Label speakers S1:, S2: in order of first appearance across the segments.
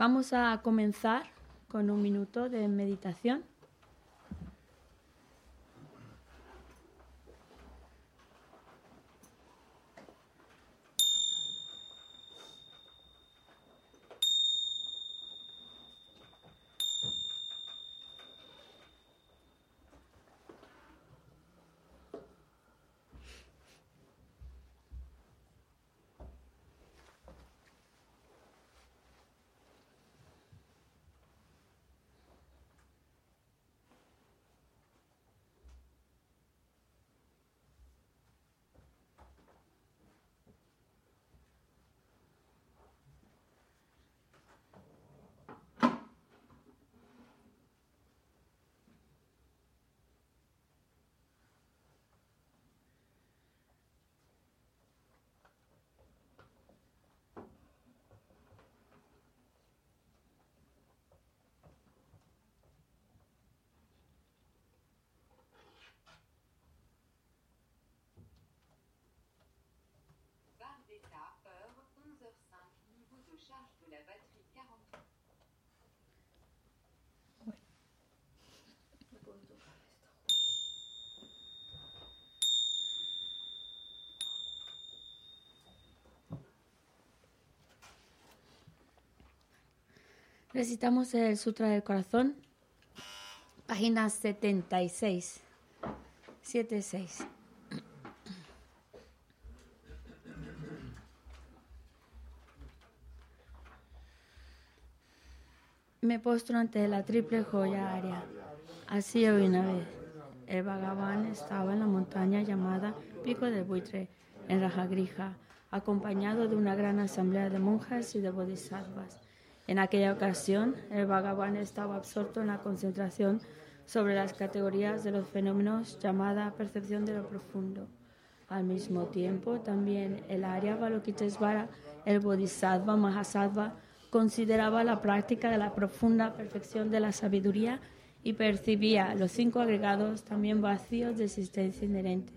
S1: Vamos a comenzar con un minuto de meditación. Recitamos el Sutra del Corazón, página 76. 76. Me postro ante la triple joya área. Así hoy una vez. El Bhagavan estaba en la montaña llamada Pico del Buitre, en Rajagrija, acompañado de una gran asamblea de monjas y de bodhisattvas. En aquella ocasión, el Bhagavan estaba absorto en la concentración sobre las categorías de los fenómenos llamada percepción de lo profundo. Al mismo tiempo, también el Arya Balokitesvara, el Bodhisattva Mahasattva, consideraba la práctica de la profunda perfección de la sabiduría y percibía los cinco agregados también vacíos de existencia inherente.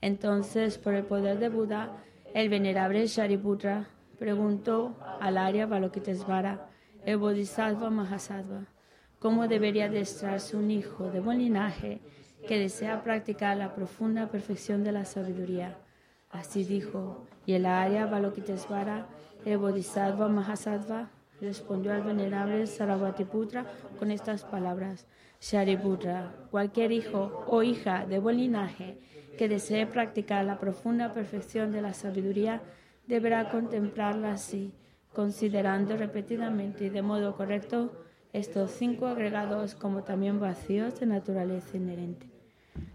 S1: Entonces, por el poder de Buda, el venerable Shariputra preguntó al Arya Balokitesvara, el Bodhisattva Mahasattva, cómo debería adestrarse un hijo de buen linaje que desea practicar la profunda perfección de la sabiduría. Así dijo, y el Arya Balokitesvara, el Bodhisattva Mahasattva, respondió al venerable Sarabhatiputra con estas palabras. Shariputra, cualquier hijo o hija de buen linaje que desee practicar la profunda perfección de la sabiduría deberá contemplarla así, considerando repetidamente y de modo correcto estos cinco agregados como también vacíos de naturaleza inherente.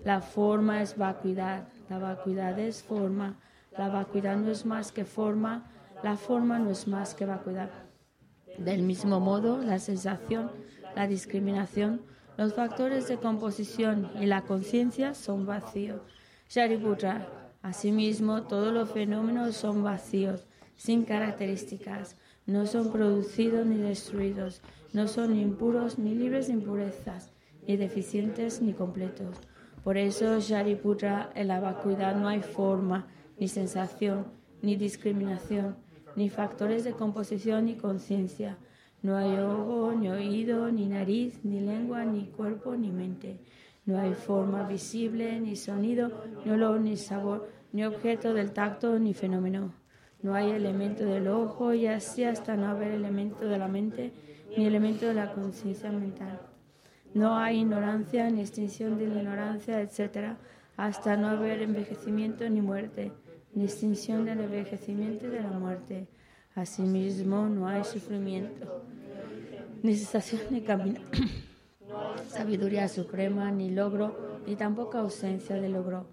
S1: La forma es vacuidad, la vacuidad es forma, la vacuidad no es más que forma, la forma no es más que vacuidad. Del mismo modo, la sensación, la discriminación, los factores de composición y la conciencia son vacíos. Shariputra, Asimismo, todos los fenómenos son vacíos, sin características, no son producidos ni destruidos, no son impuros ni libres de impurezas, ni deficientes ni completos. Por eso, Shariputra, en la vacuidad no hay forma, ni sensación, ni discriminación, ni factores de composición ni conciencia. No hay ojo, ni oído, ni nariz, ni lengua, ni cuerpo, ni mente. No hay forma visible, ni sonido, ni olor, ni sabor, ni objeto del tacto, ni fenómeno. No hay elemento del ojo y así hasta no haber elemento de la mente, ni elemento de la conciencia mental. No hay ignorancia, ni extinción de la ignorancia, etc., hasta no haber envejecimiento ni muerte, ni extinción del envejecimiento y de la muerte. Asimismo, no hay sufrimiento, ni ni camino. Sabiduría suprema, ni logro, ni tampoco ausencia de logro.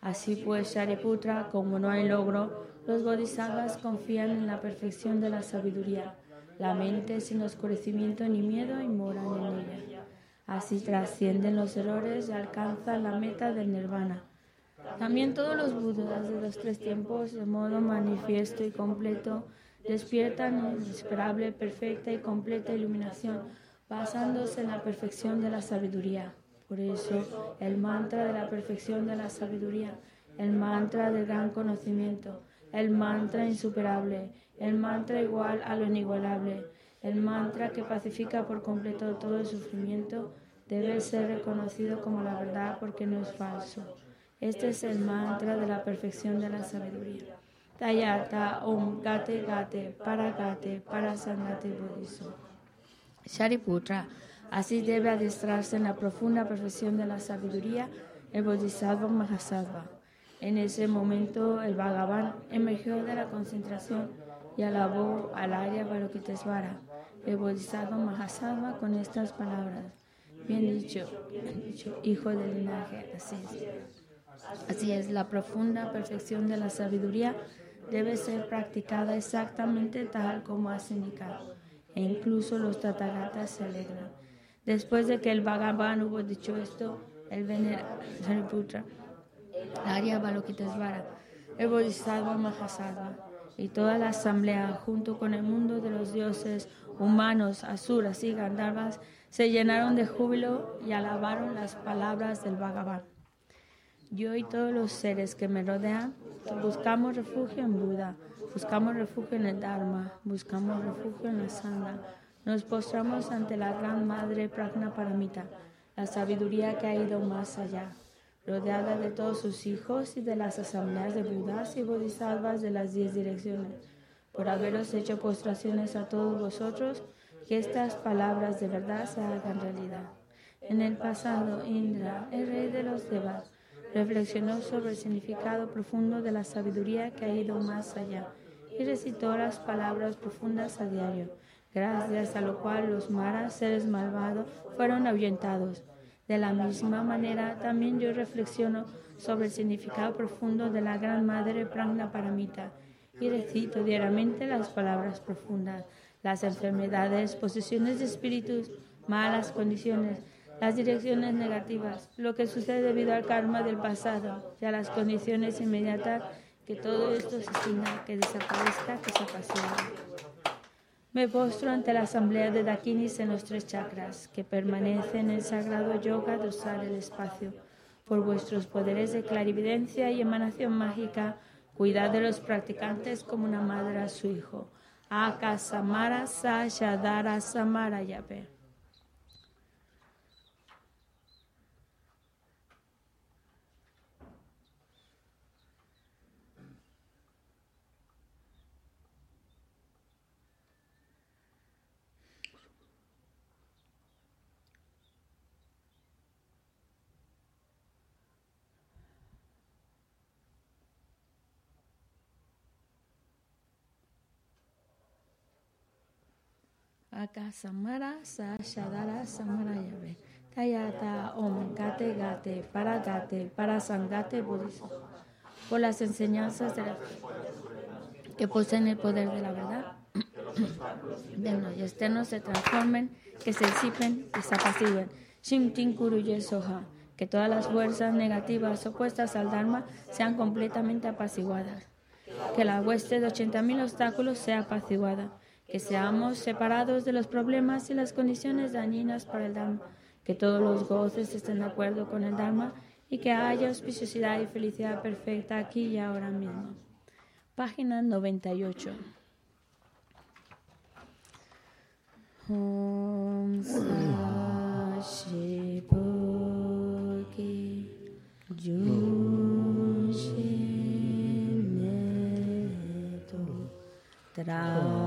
S1: Así pues, Shariputra, como no hay logro, los bodhisattvas confían en la perfección de la sabiduría. La mente sin oscurecimiento ni miedo y moran en ella. Así trascienden los errores y alcanzan la meta del nirvana. También todos los budas de los tres tiempos, de modo manifiesto y completo, despiertan en inesperable, perfecta y completa iluminación basándose en la perfección de la sabiduría. Por eso, el mantra de la perfección de la sabiduría, el mantra del gran conocimiento, el mantra insuperable, el mantra igual a lo inigualable, El mantra que pacifica por completo todo el sufrimiento debe ser reconocido como la verdad porque no es falso. Este es el mantra de la perfección de la sabiduría. Tayata Om Gate Gate Paragate Parasangate Buddhiso. Shariputra, así debe adestrarse en la profunda perfección de la sabiduría el Bodhisattva Mahasattva. En ese momento el Bhagavan emergió de la concentración y alabó al Arya Balokitesvara, el Bodhisattva Mahasattva, con estas palabras. Bien dicho, bien dicho, hijo del linaje, así es. Así es, la profunda perfección de la sabiduría debe ser practicada exactamente tal como has indicado. E incluso los tatagatas se alegran. Después de que el Bhagavan hubo dicho esto, el venerable Arya Balokitesvara, el Bodhisattva Mahasattva y toda la asamblea, junto con el mundo de los dioses, humanos, asuras y gandharvas, se llenaron de júbilo y alabaron las palabras del Bhagavan. Yo y todos los seres que me rodean buscamos refugio en Buda, buscamos refugio en el Dharma, buscamos refugio en la Sangha. Nos postramos ante la Gran Madre Pragna Paramita, la sabiduría que ha ido más allá, rodeada de todos sus hijos y de las asambleas de Budas y Bodhisattvas de las diez direcciones. Por haberos hecho postraciones a todos vosotros, que estas palabras de verdad se hagan realidad. En el pasado, Indra, el rey de los Devas, reflexionó sobre el significado profundo de la sabiduría que ha ido más allá y recitó las palabras profundas a diario, gracias a lo cual los maras, seres malvados, fueron ahuyentados. De la misma manera, también yo reflexiono sobre el significado profundo de la Gran Madre Pragna Paramita y recito diariamente las palabras profundas. Las enfermedades, posesiones de espíritus, malas condiciones, las direcciones negativas, lo que sucede debido al karma del pasado y a las condiciones inmediatas, que todo esto se signa, que desaparezca, que se apacigua. Me postro ante la asamblea de Dakinis en los tres chakras, que permanece en el sagrado yoga de usar el espacio. Por vuestros poderes de clarividencia y emanación mágica, cuidad de los practicantes como una madre a su hijo. Aka Samara Sa Shadara Samara Yape. Aka Samara Sa Shadara Samara Yabe. Tayata Om Gate Gate Para Gate Para Sangate Buddhismo. Por las enseñanzas de la, que poseen el poder de la verdad, de y externos se transformen, que se disipen y se apaciguen. Kuruye Soha. Que todas las fuerzas negativas opuestas al Dharma sean completamente apaciguadas. Que la hueste de 80.000 obstáculos sea apaciguada que seamos separados de los problemas y las condiciones dañinas para el Dharma, que todos los goces estén de acuerdo con el Dharma y que haya auspiciosidad y felicidad perfecta aquí y ahora mismo. Página 98. Jita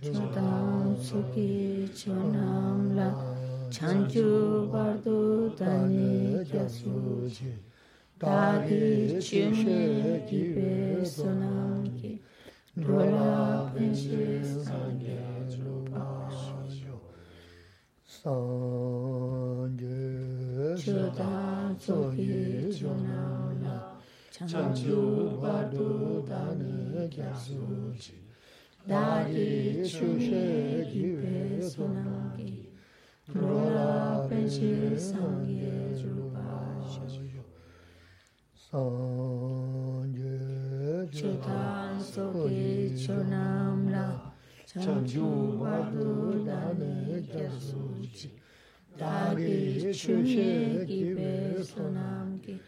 S1: chadam suki chanam la chanchu bardu dani kyasu dagi chime kibe sun chanchu bardu dani kyasu chi dari chushe kiwe sunagi rora penchi sangye rupa shayo sangye chutan soki chunam la chanchu bardu
S2: dani kyasu chi dari chushe kiwe sunagi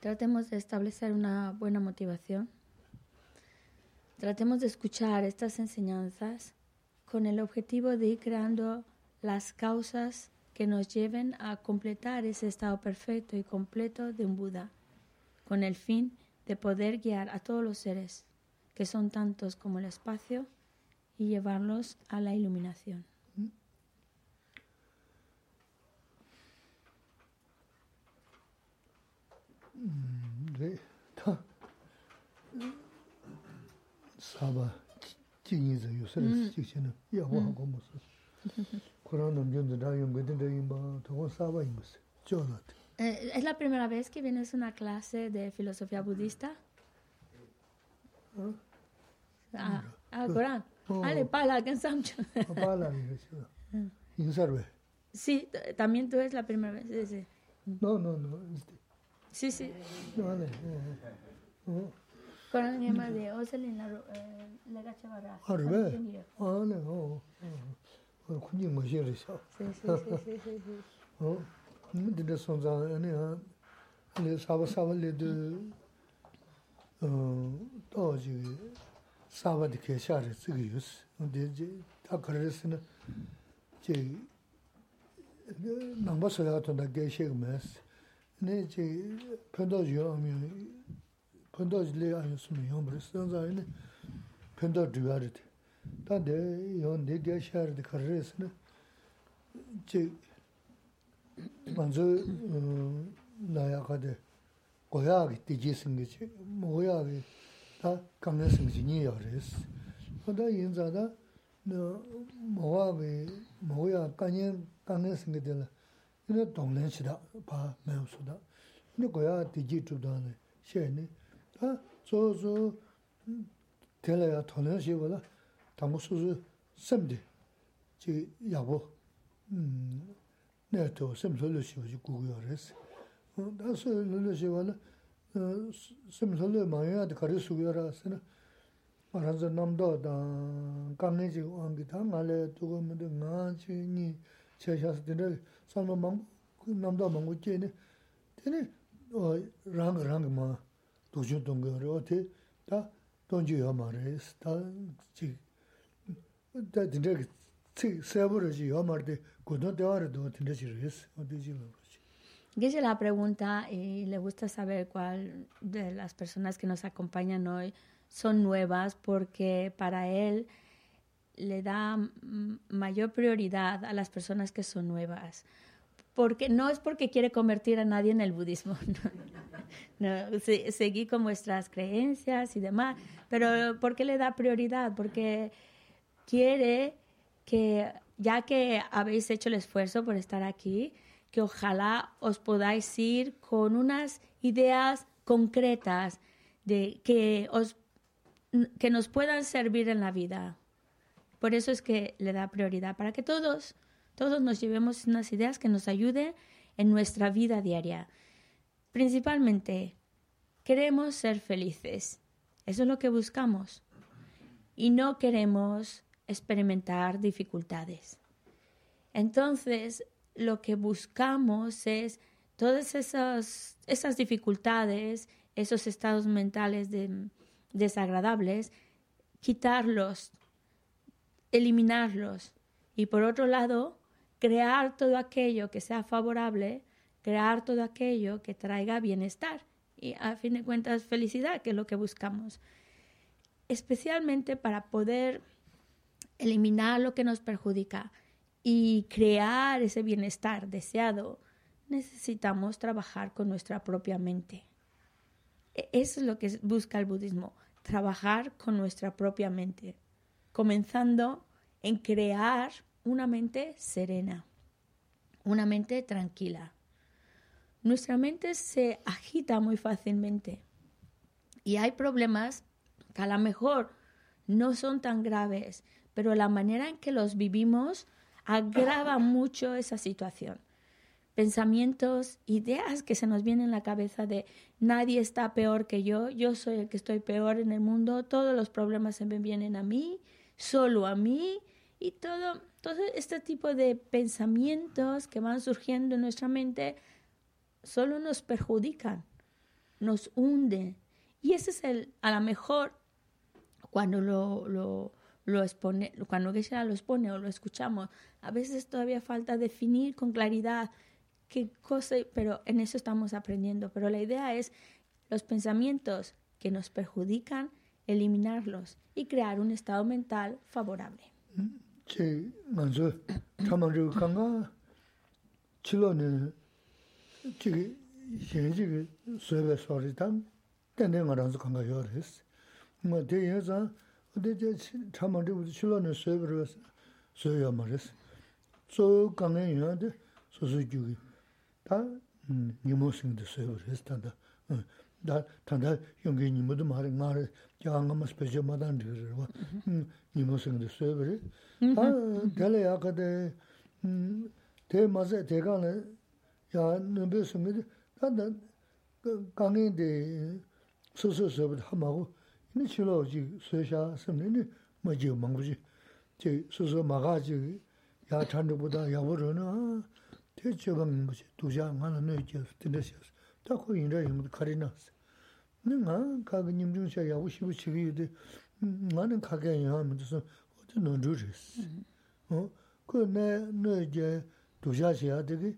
S1: Tratemos de establecer una buena motivación. Tratemos de escuchar estas enseñanzas con el objetivo de ir creando las causas que nos lleven a completar ese estado perfecto y completo de un Buda, con el fin de poder guiar a todos los seres, que son tantos como el espacio, y llevarlos a la iluminación.
S2: 네. 다
S1: ¿Es la primera vez que vienes a una clase de filosofía budista? Ah, ah, Corán.
S2: Ah,
S1: le pala, que samcho. Sí, también tú es la primera vez.
S2: No, no, no.
S1: Sí, sí.
S2: No, no. vale. 어.
S1: Corán se llama de Oselin la eh, Lega Chavarra.
S2: 하루 왜? 아, 네. 어. 어. 군이 뭐 싫으셔.
S1: Sí, sí, sí, sí, sí, sí.
S2: 어. 근데 선자 아니야. 아니 사바 사발레도 어, 또 저기 사바디 계샤를 쓰고 있어. 근데 이제 다 그랬으나 제 남바서야 돈다 계시고 메스. 네, 제 편도지요. 아니 편도지래 아니었으면 pendo zile ayo sumu yombre, sanza ine pendo dhiyaride. Tande yon degya shayaride karresine, che manzo mm, nayakade goyaagi deji singe che, goyaagi ta kamne singe che nye yares. Tanda yinza da mowaagi, mowaagi kanyen kanyen singe dela, ine donglen shida pa mayam suda. Ine goyaagi deji chubdane, shayne, tsō tsō tēla yā tōnyā shī wā la tāmbō sō sō sēmdi chī yābō nē tō sēm sō lō shī wā chī gu gu yā rē sī. Tā sō lō lō shī wā la sēm sō lō mā yā dā kārī sū gu yā rā sī na mā rā sō nām dō dā kāng nē chī wāng kī tā ngā lē tō gō mē tō ngā chī nī chē shā sī tēndā sā mā māng nām dō māng gu chē nē tēne rāng rāng mā ngale tugo me de nga chi ni che sha se de salma mang namdo mangu che ne tene rang rang ma 도주 동거를 어때 다 돈주 요마레스 다 지. 다 진짜 치 세버지 요마르데 고도 대화도 진짜지레스 어디지 그렇지.
S1: Geshe la pregunta y le gusta saber cuál de las personas que nos acompañan hoy son nuevas porque para él le da mm, mayor prioridad a las personas que son nuevas. Porque no es porque quiere convertir a nadie en el budismo, no, no, se- seguir con vuestras creencias y demás, pero porque le da prioridad, porque quiere que, ya que habéis hecho el esfuerzo por estar aquí, que ojalá os podáis ir con unas ideas concretas de que os que nos puedan servir en la vida, Por eso es que le da prioridad, para que todos, todos nos llevemos unas ideas que nos ayuden en nuestra vida diaria. Principalmente, queremos ser felices. Eso es lo que buscamos. Y no queremos experimentar dificultades. Entonces, lo que buscamos es todas esas, esas dificultades, esos estados mentales desagradables, quitarlos, eliminarlos. Y por otro lado, crear todo aquello que sea favorable, crear todo aquello que traiga bienestar y a fin de cuentas felicidad, que es lo que buscamos. Especialmente para poder eliminar lo que nos perjudica y crear ese bienestar deseado, necesitamos trabajar con nuestra propia mente. E-, eso es lo que busca el budismo, trabajar con nuestra propia mente, comenzando en crear una mente serena, una mente tranquila. Nuestra mente se agita muy fácilmente y hay problemas que a lo mejor no son tan graves, pero la manera en que los vivimos agrava mucho esa situación. Pensamientos, ideas que se nos vienen en la cabeza de nadie está peor que yo, yo soy el que estoy peor en el mundo, todos los problemas se me vienen a mí, solo a mí, y todo, todo este tipo de pensamientos que van surgiendo en nuestra mente solo nos perjudican, nos hunden. Y ese es el, a lo mejor, cuando lo, lo, lo expone, cuando Geshe lo expone o lo escuchamos, a veces todavía falta definir con claridad qué cosa, pero en eso estamos aprendiendo. Pero la idea es los pensamientos que nos perjudican, eliminarlos y crear un estado mental favorable.
S2: Mm. che manzo chamang zhe kanga chilo ne chi xian ji ge sui be so ri tan den den nga rang kanga yo res ma de ye za de de chamang zhe chilo ne sui be res sui yo ma res so kang ne yo de so su ju ge ta ni mo sing de sui be res ta da 다 단다 용기 님도 말이 말 장가 뭐 스페셜 마단 되르와 니 무슨 서버리 아 달에 아까데 음 대마제 대가네 야 넘베스미드 단다 강인데 소소소부 하마고 이 실로지 쇠샤 섬네니 뭐지 망고지 제 소소 마가지 야 찬도보다 야버르나 대처방 뭐지 두장 하나 넣지 된다시 다 코인라 임 카리나스 nga kaga nimchung xa yawu shibu chigi yude, nga nang kaga yaa mi tsu, otu nondru res. Ko na, na ya dusha xa yaa digi,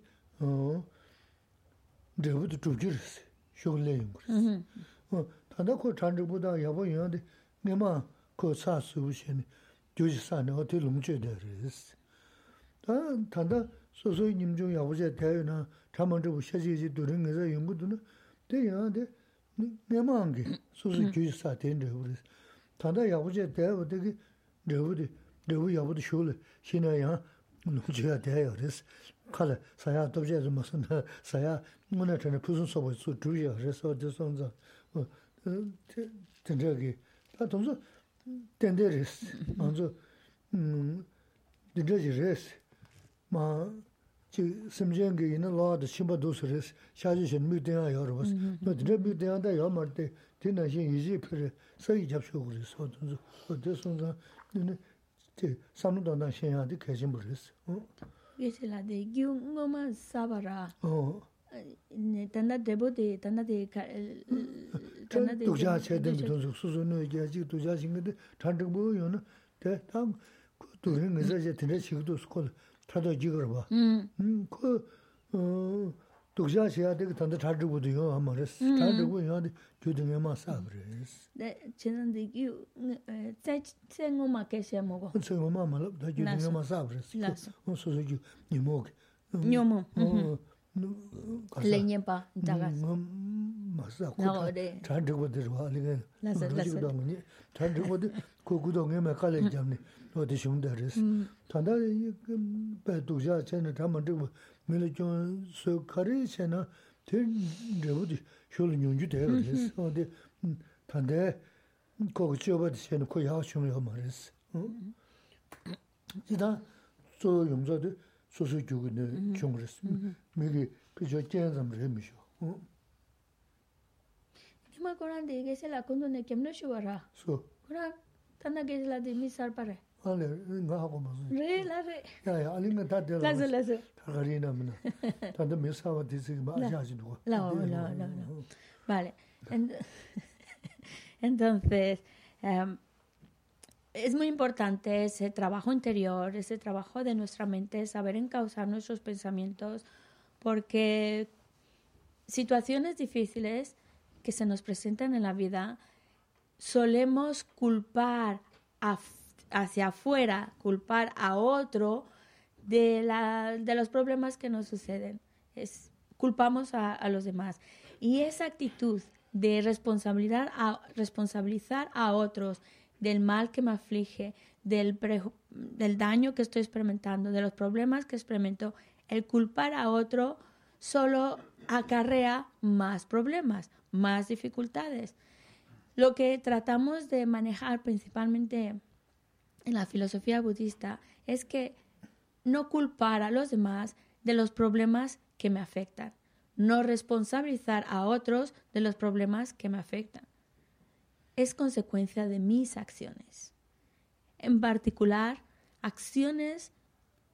S2: drebu tu chubji res, shuk le yung res. Tanda ko chandru buda yawu yaa di, nga ma ko sa subu xa ni, juji sa ni otu lungche de res. Tanda so so nimchung yawu xa tayo na, chamang drebu xa chi chi duri nga za yung gu 내마한게 소소 규사 된 레브리 다다 야부제 대부 되게 레브리 레브 야부도 쇼를 신나야 누지야 돼요 그래서 칼 사야 도제도 무슨 사야 문에 전에 무슨 소보 수 주야 그래서 저 sonza 어 된저기 다 동서 된데리스 먼저 음 된 저지레스 마 chi simchen ge ina laa da shimba dosu res, shaji shen mi tena yaa rwas. No dine mi tena da yaa marte, tena shen yizi pere, sayi jab shogu res, o tunzu. O de sunza, dine, te sanu dandan shen yaa di kachin bu res.
S1: Gese la de, gyu ngoma saba ra, tanda debo de, tanda de, tanda de...
S2: Dukja che den bi tunzu, susu no ya jik dukja shinga de, chandak bu yo na, te tam, durin nga za je tena chigido skola, 타도 지거 봐. 음. 그 어, 독자 시야 되게 단다 잘 주고도 요 아마레스. 잘 주고 요 주등에 마사 그래스.
S1: 네, 저는 되게 제 생고 마켓에 먹어.
S2: 저 엄마 말로 다 주등에 마사 그래스. 어, 소소지
S1: 니목. 니모. 어. 레년바 다가스.
S2: 마사 코 찬드고 들어 알리게 라서 라서 찬드고 고고도 게 메칼레 잠네 어디 shum데레스 탄다 배 도자 전에 담은 되고 밀을 좀서 카리세나 된 저부디 쇼를 용주 되어서 어디 탄데 거기 지어버디 전에 그 야shum이 말했어 지다 저 용자도 소소 주고네 총그랬어. 미리 그저 젠zam을 해미쇼. 어?
S1: Tuma Koran de gese la kundu ne kemno shuwa
S2: ra. Su.
S1: Koran tanda gese la de mi sarpa
S2: re. Ale, nga hako mazu.
S1: Re, la re.
S2: Ya, ya, ali nga ta de
S1: la.
S2: Lazo, lazo. Ta gari na mina. Tanda mi sawa de se ma aja aji duwa.
S1: La, la, la, la. Vale. Entonces, um, es muy importante ese trabajo interior, ese trabajo de nuestra mente, saber encauzar nuestros pensamientos, porque situaciones difíciles que se nos presentan en la vida, solemos culpar hacia afuera, culpar a otro de, la, de los problemas que nos suceden. Es, culpamos a, a los demás. Y esa actitud de responsabilizar a, responsabilizar a otros del mal que me aflige, del, del daño que estoy experimentando, de los problemas que experimento, el culpar a otro solo acarrea más problemas, más dificultades. Lo que tratamos de manejar principalmente en la filosofía budista es que no culpar a los demás de los problemas que me afectan, no responsabilizar a otros de los problemas que me afectan. Es consecuencia de mis acciones. En particular, acciones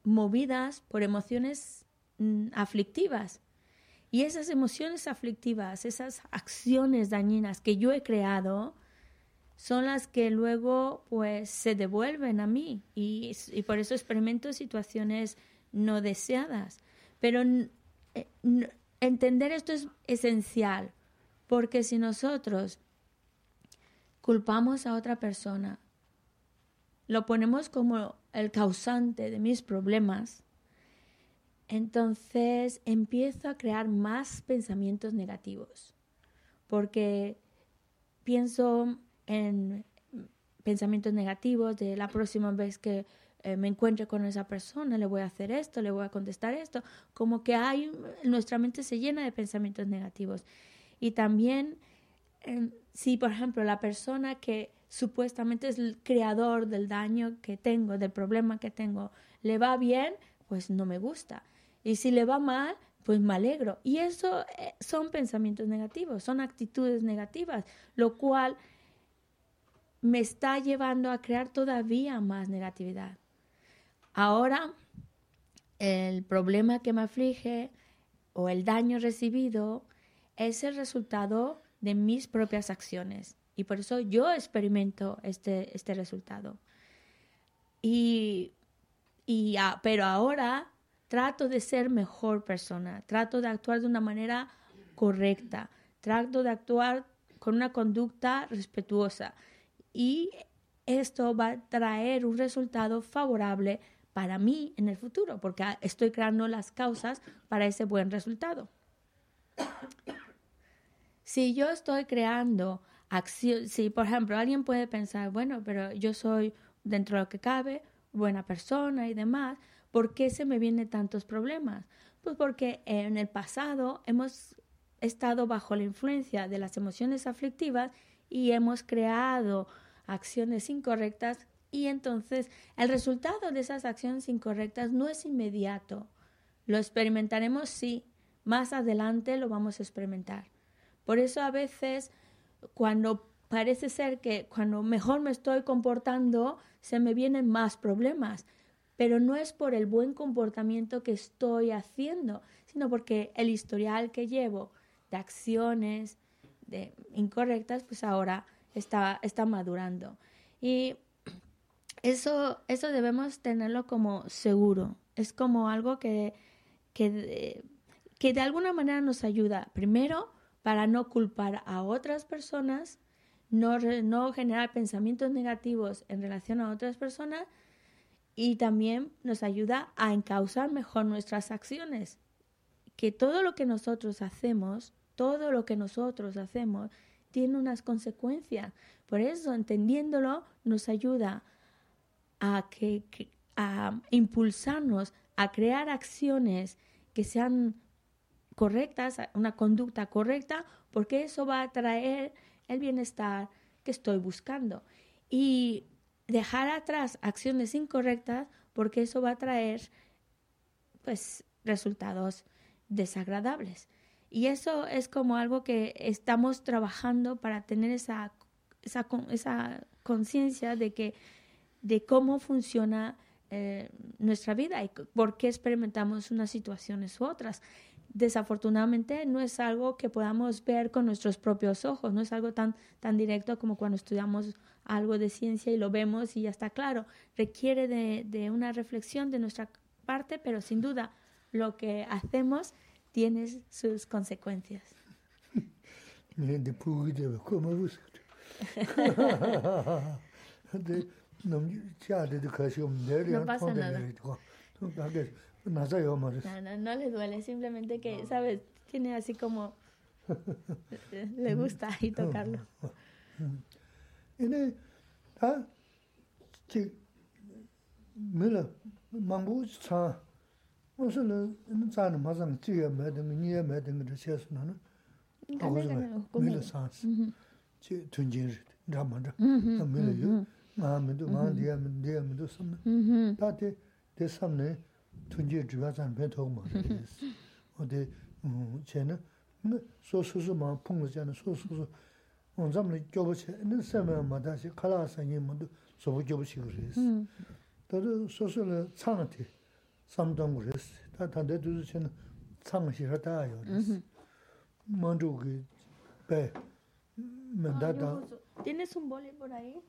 S1: movidas por emociones mm, aflictivas. Y esas emociones aflictivas, esas acciones dañinas que yo he creado, son las que luego pues se devuelven a mí y, y por eso experimento situaciones no deseadas. Pero eh, entender esto es esencial, porque si nosotros culpamos a otra persona, lo ponemos como el causante de mis problemas, entonces empiezo a crear más pensamientos negativos, porque pienso en pensamientos negativos de la próxima vez que eh, me encuentre con esa persona, le voy a hacer esto, le voy a contestar esto, como que hay, nuestra mente se llena de pensamientos negativos. Y también, eh, si por ejemplo la persona que supuestamente es el creador del daño que tengo, del problema que tengo, le va bien, pues no me gusta. Y si le va mal, pues me alegro. Y eso eh, son pensamientos negativos, son actitudes negativas, lo cual me está llevando a crear todavía más negatividad. Ahora, el problema que me aflige o el daño recibido es el resultado de mis propias acciones. Y por eso yo experimento este, este resultado. Y, y pero ahora trato de ser mejor persona, trato de actuar de una manera correcta, trato de actuar con una conducta respetuosa. Y esto va a traer un resultado favorable para mí en el futuro, porque estoy creando las causas para ese buen resultado. Si yo estoy creando acción, si por ejemplo alguien puede pensar, bueno, pero yo soy dentro de lo que cabe, buena persona y demás, ¿por qué se me vienen tantos problemas? Pues porque en el pasado hemos estado bajo la influencia de las emociones aflictivas y hemos creado acciones incorrectas y entonces el resultado de esas acciones incorrectas no es inmediato. Lo experimentaremos sí, más adelante lo vamos a experimentar. Por eso a veces cuando parece ser que cuando mejor me estoy comportando se me vienen más problemas, pero no es por el buen comportamiento que estoy haciendo, sino porque el historial que llevo de acciones de incorrectas, pues ahora está, está madurando. Y eso, eso debemos tenerlo como seguro. Es como algo que, que, que de alguna manera nos ayuda. Primero, para no culpar a otras personas, no, no generar pensamientos negativos en relación a otras personas y también nos ayuda a encauzar mejor nuestras acciones. Que todo lo que nosotros hacemos, todo lo que nosotros hacemos, tiene unas consecuencias. Por eso, entendiéndolo, nos ayuda a, que, a impulsarnos a crear acciones que sean correctas, una conducta correcta, porque eso va a traer el bienestar que estoy buscando. Y dejar atrás acciones incorrectas, porque eso va a traer pues resultados desagradables. Y eso es como algo que estamos trabajando para tener esa, esa, esa conciencia de que de cómo funciona eh, nuestra vida y por qué experimentamos unas situaciones u otras. Desafortunadamente no es algo que podamos ver con nuestros propios ojos, no es algo tan, tan directo como cuando estudiamos algo de ciencia y lo vemos y ya está claro. Requiere de, de una reflexión de nuestra parte, pero sin duda lo que hacemos tiene sus consecuencias.
S2: No
S1: pasa nada. No, no, le duele, simplemente que, ¿sabes? Tiene así como... le gusta y tocarlo.
S2: 이네 다 밀라 망부 차 무슨 자는 맞은 지에 매든 니에 매든 그렇게 했으나 밀라 사스 지 둔진 라만다 밀라 마음도 마음이야 마음도 섬네 다테 대섬네 둔지 주가산 배토고 어디 쟤는 소소소 마 풍거잖아 소소소 온잠을 겨버시 있는 세면 마다시 칼아서니 모두 저거 겨버시 그랬어. 다들 소소를 창한테 삼동 그랬어. 다
S1: 다들 두신 창시 하다요. 먼저 그배 만다다 tiene un boli por ahí.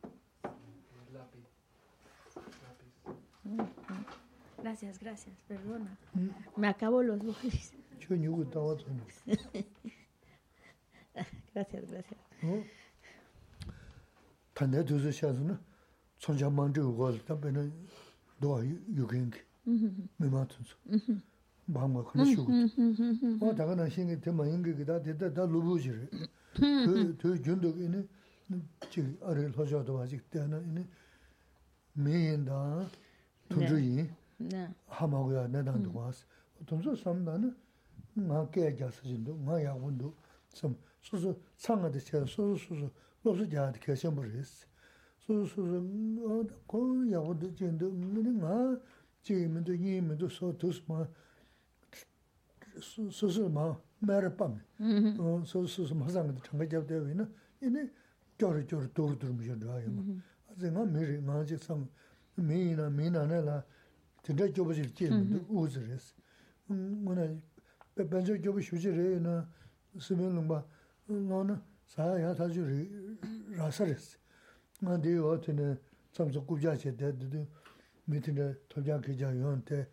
S1: Lápiz. Gracias, gracias, perdona. Me acabo los bolis. Yo ni gusto a otro. Gracias, gracias.
S2: Tanda duzu shazu na, tsonja manju ugoz, tabi na doa yugengi, mima tunzu. Bangwa kuna shugu. O daga na shingi tema ingi ki da, da, da lubu jiri. Tu jundu ini, chigi ari loja doa jik, dana ini, miyin da, tunzu yin. 하마고야 내단도 왔어. 돈서 삼다는 나 깨자서 진도 나 야군도 좀 소소 상하데 제 소소 소소 로스 자데 계셔 버렸어. 소소 소소 어고 야군도 진도 뭐 나, 지금도 이면도 소토스 마 소소 마 메르밤. 어 소소 소소 마상도 정말 잡되어는 이네 저러 저러 도로 들으면 좋아요. 아직 나 미리 마지 참 미나 미나네라 노는 사야 사주 라서레스 근데 어떻게 참석 구자체 대도 밑에 토자 기자 요한테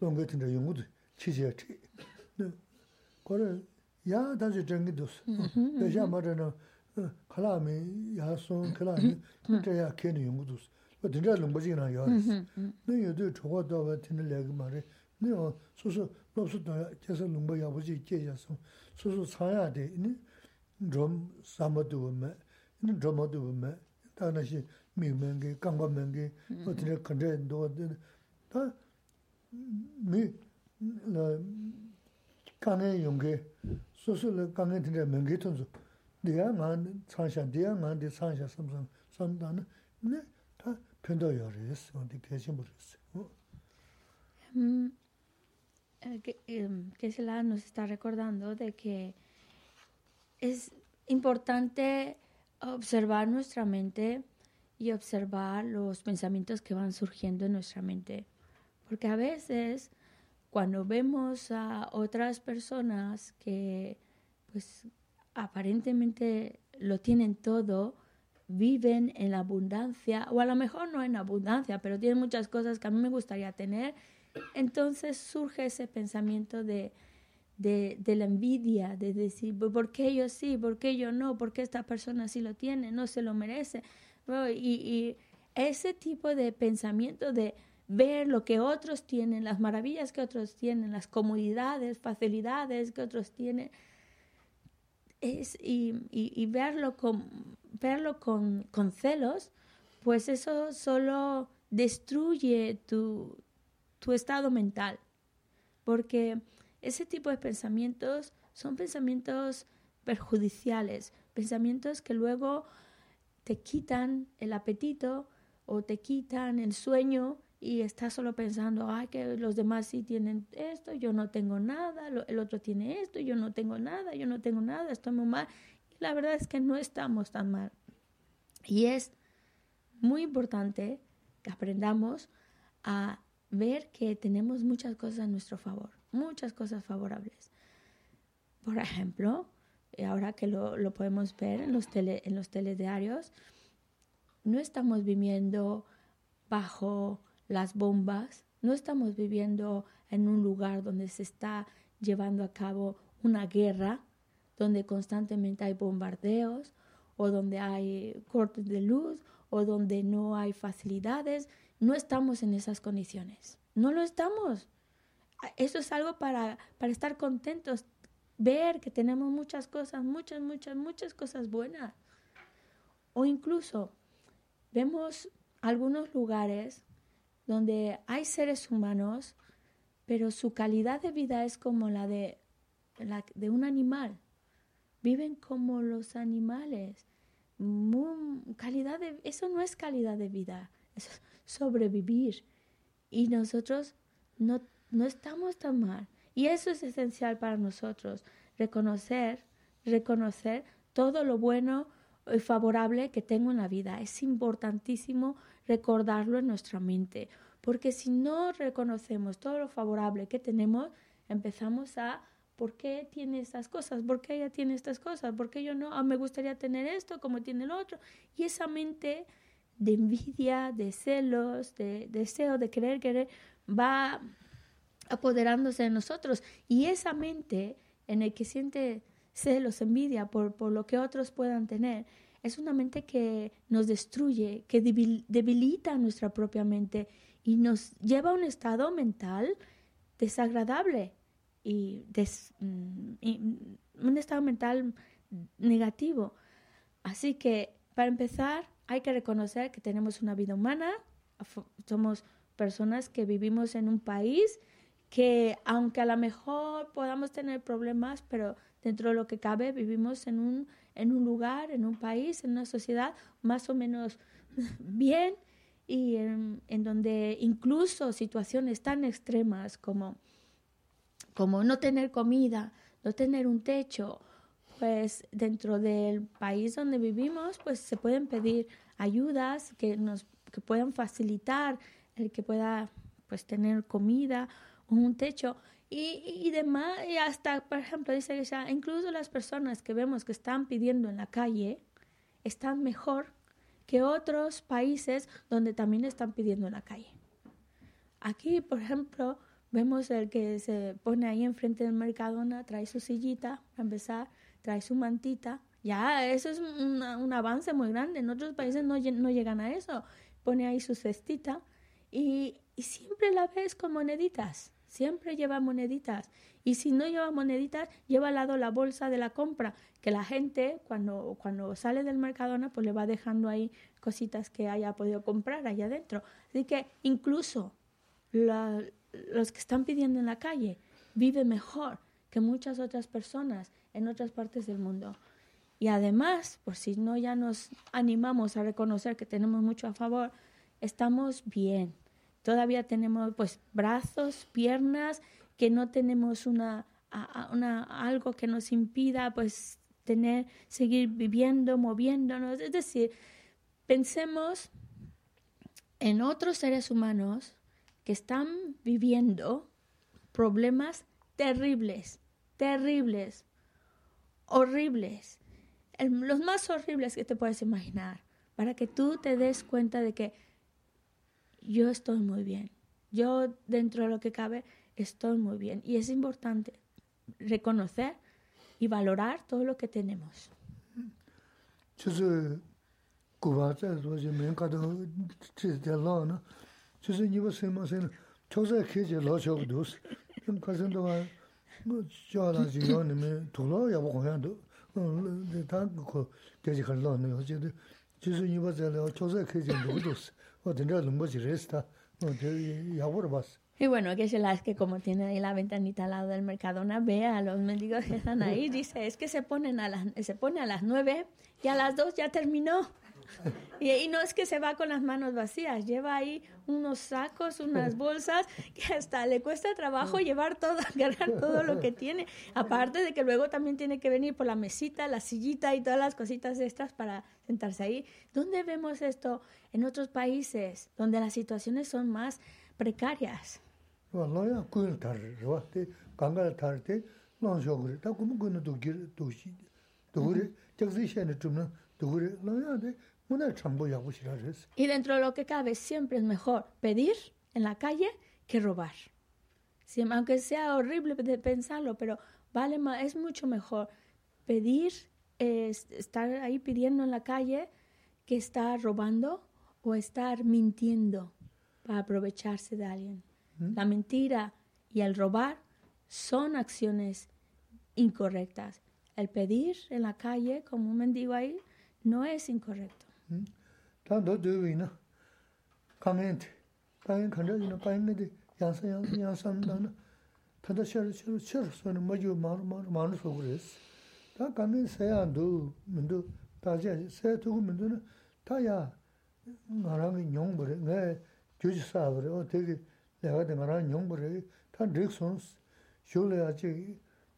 S2: 롱 같은 데 용구도 치지야 치. 그래 야 다시 정기도. 대샤 말에는 칼라미 야손 칼라미 진짜야 걔는 용구도. 뭐 진짜 롱버지나 야. 너 요도 저거도 같은 레그 말에 너 소소 높소도 계속 롱버 야버지 계속 소소 사야 돼. 네. drum samadu me in dramadu me ta na shi mi men ge kang ba men ge o tin kan de do de ta mi la kan ne yong ge so so le kan ne de men ge tun zu de ya ma chang
S1: sha de ya ma de
S2: chang sha sam sam sam da ne ne ta pen do yo re so de ge shin bu re se
S1: está recordando de que es importante observar nuestra mente y observar los pensamientos que van surgiendo en nuestra mente. Porque a veces cuando vemos a otras personas que pues aparentemente lo tienen todo, viven en la abundancia, o a lo mejor no en abundancia, pero tienen muchas cosas que a mí me gustaría tener, entonces surge ese pensamiento de, de, la envidia, de decir, ¿por qué yo sí? ¿Por qué yo no? ¿Por qué esta persona sí lo tiene? No se lo merece. y, y ese tipo de pensamiento de ver lo que otros tienen, las maravillas que otros tienen, las comodidades, facilidades que otros tienen, es, y, y, verlo, con, verlo con, con, celos, pues eso solo destruye tu, tu estado mental. Porque ese tipo de pensamientos son pensamientos perjudiciales, pensamientos que luego te quitan el apetito o te quitan el sueño y estás solo pensando, ay, que los demás sí tienen esto, yo no tengo nada, el otro tiene esto, yo no tengo nada, yo no tengo nada, estoy muy mal. Y la verdad es que no estamos tan mal. Y es muy importante que aprendamos a ver que tenemos muchas cosas a nuestro favor, muchas cosas favorables. Por ejemplo, ahora que lo, lo podemos ver en los, tele, en los telediarios, no estamos viviendo bajo las bombas, no estamos viviendo en un lugar donde se está llevando a cabo una guerra, donde constantemente hay bombardeos o donde hay cortes de luz o donde no hay facilidades. No estamos en esas condiciones. No lo estamos. Eso es algo para, para estar contentos, ver que tenemos muchas cosas, muchas, muchas, muchas cosas buenas. O incluso vemos algunos lugares donde hay seres humanos, pero su calidad de vida es como la de, la de un animal. Viven como los animales. calidad de, eso no es calidad de vida, es sobrevivir. Y nosotros no, no estamos tan mal. Y eso es esencial para nosotros, reconocer, reconocer todo lo bueno y favorable que tengo en la vida. Es importantísimo recordarlo en nuestra mente, porque si no reconocemos todo lo favorable que tenemos, empezamos a ¿por qué tiene estas cosas? ¿Por qué ella tiene estas cosas? ¿Por qué yo no? Ah, me gustaría tener esto como tiene el otro. Y esa mente de envidia, de celos, de deseo, de querer, querer, va apoderándose de nosotros. Y esa mente en el que siente celos, envidia por, por lo que otros puedan tener, es una mente que nos destruye, que debilita nuestra propia mente y nos lleva a un estado mental desagradable y, mm, mm, un estado mental negativo. Así que, para empezar, hay que reconocer que tenemos una vida humana, somos personas que vivimos en un país que aunque a lo mejor podamos tener problemas, pero dentro de lo que cabe vivimos en un, en un lugar, en un país, en una sociedad más o menos bien y en, donde incluso situaciones tan extremas como, como no tener comida, no tener un techo, pues dentro del país donde vivimos, pues se pueden pedir ayudas que nos que puedan facilitar el que pueda pues tener comida un techo y, y demás, y hasta, por ejemplo, dice que incluso las personas que vemos que están pidiendo en la calle están mejor que otros países donde también están pidiendo en la calle. Aquí, por ejemplo, vemos el que se pone ahí enfrente del Mercadona, trae su sillita para empezar, trae su mantita. Ya, eso es un avance muy grande. En otros países no, no llegan a eso. Pone ahí su cestita y, y siempre la ves con moneditas. Siempre lleva moneditas. Y si no lleva moneditas, lleva al lado la bolsa de la compra, que la gente cuando, cuando sale del Mercadona, pues le va dejando ahí cositas que haya podido comprar allá adentro. Así que incluso los que están pidiendo en la calle viven mejor que muchas otras personas en otras partes del mundo. Y además, por si no ya nos animamos a reconocer que tenemos mucho a favor, estamos bien Todavía tenemos pues brazos, piernas, que no tenemos una, algo que nos impida pues tener, seguir viviendo, moviéndonos. Es decir, pensemos en otros seres humanos que están viviendo problemas terribles, terribles, horribles, los más horribles que te puedes imaginar, para que tú te des cuenta de que yo estoy muy bien. Yo, dentro de lo que cabe, estoy muy bien. Y es importante reconocer y valorar todo lo que tenemos. Y bueno, que es la que como tiene ahí la ventanita al lado del Mercadona, ve a los mendigos que están ahí, dice, es que se ponen a las, se pone a las nueve y a las dos ya terminó. Y, no es que se va con las manos vacías, lleva ahí unos sacos, unas bolsas, que hasta le cuesta trabajo llevar todo, cargar todo lo que tiene. Aparte de que luego también tiene que venir por la mesita, la sillita y todas las cositas extras para sentarse ahí. ¿Dónde vemos esto? En otros países, donde las situaciones son más precarias. Y dentro de lo que cabe, siempre es mejor pedir en la calle que robar. aunque sea horrible de pensarlo, pero vale más, es mucho mejor pedir, estar ahí pidiendo en la calle que estar robando o estar mintiendo para aprovecharse de alguien. ¿Mm? La mentira y el robar son acciones incorrectas. El pedir en la calle como un mendigo ahí no es incorrecto.
S2: tā ndō dō wī na kāngiñ tī, kāngiñ kāntā yī na kāngiñ mē tī yānsā yānsā yānsā nā na tā tā shēr shēr shēr sō na mā jū mā rū mā rū mā rū sō gu rēs. Tā kāngiñ sāyā ndō mī ndō tā jā sāyā tō gu mī ndō na tā yā ngā rā ngī nyōng bu rē, ngā gyū jī sā bu rē, o tē kī lē gā tē ngā rā nyōng bu rē, tā rīk sō nō shū lē yā chī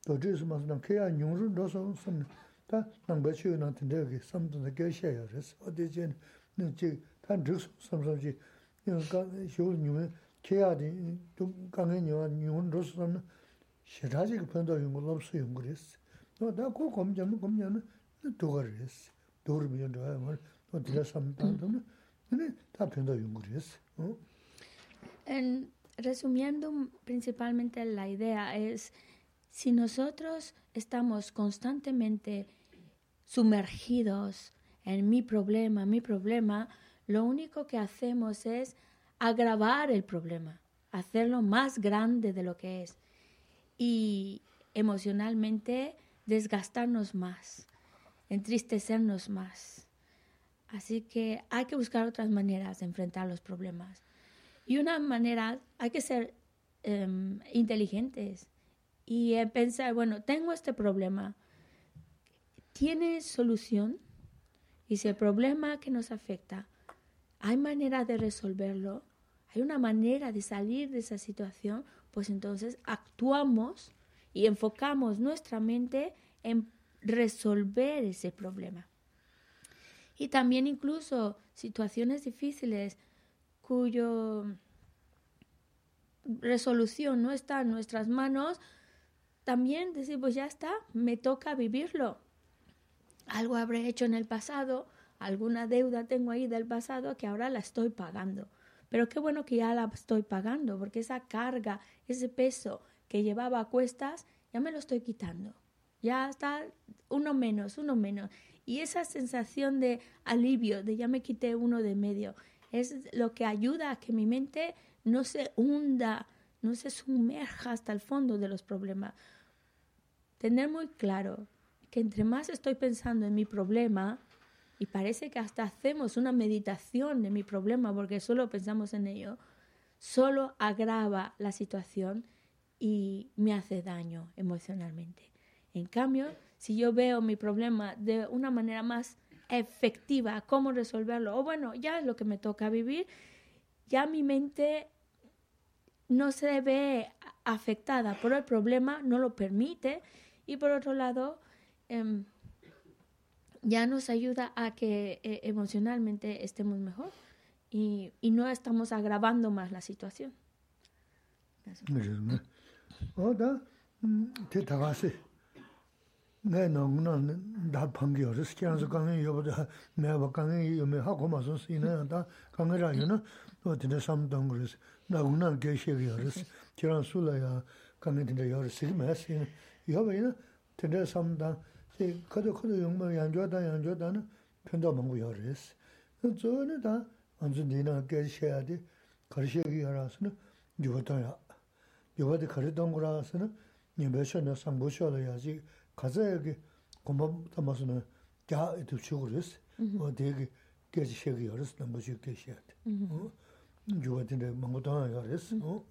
S2: dō chī sō mā sō na kē yā nyōng rū ndō sō sō na nāng bā chū nāng tīndē kī nā o tē chē nā chī tā chī, tī, wā wā rō sō sām nā, xē rā chī kī pāndā yō ngō lōb. Nō tā kō kōm kōm nā, nā yō rō yā tī rā tā nā, nā pāndā rēs.
S1: Resumiendo principalmente la idea es, si nosotros estamos constantemente sumergidos en mi problema, mi problema, lo único que hacemos es agravar el problema, hacerlo más grande de lo que es y emocionalmente desgastarnos más, entristecernos más. Así que hay que buscar otras maneras de enfrentar los problemas. Y una manera, hay que ser em, inteligentes y pensar, bueno, tengo este problema, tiene solución y si el problema que nos afecta, hay manera de resolverlo, hay una manera de salir de esa situación, pues entonces actuamos y enfocamos nuestra mente en resolver ese problema. Y también incluso situaciones difíciles cuyo resolución no está en nuestras manos, también decir, pues ya está, me toca vivirlo algo habré hecho en el pasado, alguna deuda tengo ahí del pasado que ahora la estoy pagando. Pero qué bueno que ya la estoy pagando, porque esa carga, ese peso que llevaba a cuestas, ya me lo estoy quitando. Ya está uno menos, uno menos. Y esa sensación de alivio, de ya me quité uno de medio, es lo que ayuda a que mi mente no se hunda, no se sumerja hasta el fondo de los problemas. Tener muy claro que entre más estoy pensando en mi problema, y parece que hasta hacemos una meditación de mi problema porque solo pensamos en ello, solo agrava la situación y me hace daño emocionalmente. En cambio, si yo veo mi problema de una manera más efectiva, cómo resolverlo, o bueno, ya es lo que me toca vivir, ya mi mente no se ve afectada por el problema, no lo permite, y por otro lado, Em, ya nos ayuda a que eh, emocionalmente estemos mejor y, y, no estamos agravando más la situación.
S2: 그저 그저 용마 양조다 양조다는 편도 먹고 열었어. 그 저는 다 완전 내나 깨셔야 돼. 거시기 알아서는 요거다야. 요거도 거르던 거라서는 님베셔나 상보셔야지 가자기 공부 담아서는 야 이쪽 그랬어. 어 되게 깨시기 열었어. 넘버 깨셔야 돼. 어 요거도 먹고 다녀 열었어. 어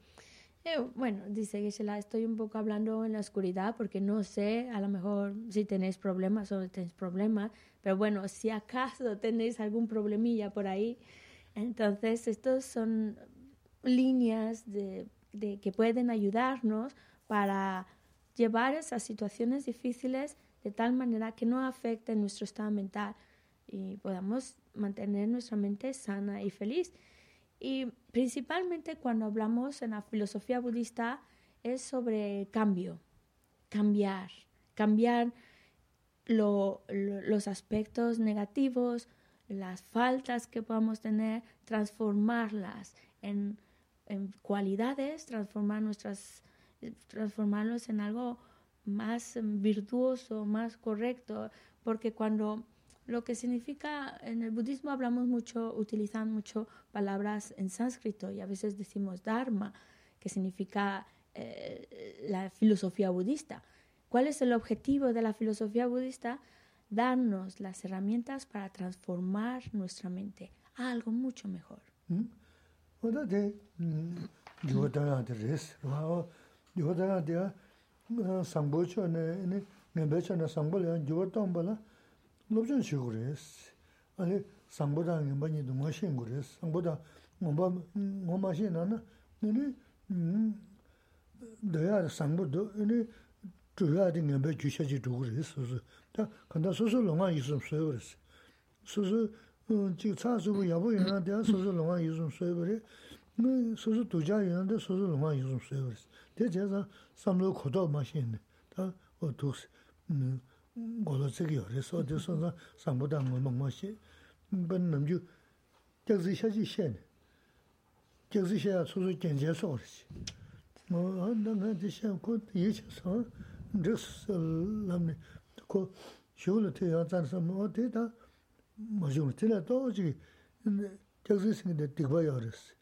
S1: Eh, bueno, dice Gisela, estoy un poco hablando en la oscuridad porque no sé, a lo mejor si tenéis problemas o no tenéis problemas, pero bueno, si acaso tenéis algún problemilla por ahí, entonces estos son líneas de, que pueden ayudarnos para llevar esas situaciones difíciles de tal manera que no afecten nuestro estado mental y podamos mantener nuestra mente sana y feliz. Y principalmente cuando hablamos en la filosofía budista es sobre cambio, cambiar, cambiar los aspectos negativos, las faltas que podamos tener, transformarlas en, en cualidades, transformar nuestras, transformarlos en algo más virtuoso, más correcto, porque cuando lo que significa, en el budismo hablamos mucho, utilizan mucho palabras en sánscrito y a veces decimos dharma, que significa eh, la filosofía budista. ¿Cuál es el objetivo de la filosofía budista? Darnos las herramientas para transformar nuestra mente a algo mucho mejor.
S2: lobchon shigo res. Ani sangboda ngenpa nido nga shingo res. Sangboda ngomba ngoma shina na, nini daya sangboda, nini chuya di ngenpa gyushaji dhugo res. Ta kanda susu longa yisum suyo res. Susu chik tsa sugu yabu yina daya susu longa yisum suyo res. Susu duja yina daya susu longa yisum suyo res. Daya jaya san samlo kodo ma shina. Ta o golo tsegi yore, so de so za sangbo da ngol mongmo she, ban namju gyagzi sha ji she ne, gyagzi sha ya suzu genje so ori she. Mo anda nga di sha ko ye cha so, dhik lam ne, ko shio te ya zan sa mo te da, ma shio te la to ji, gyagzi singi de dikba yore she.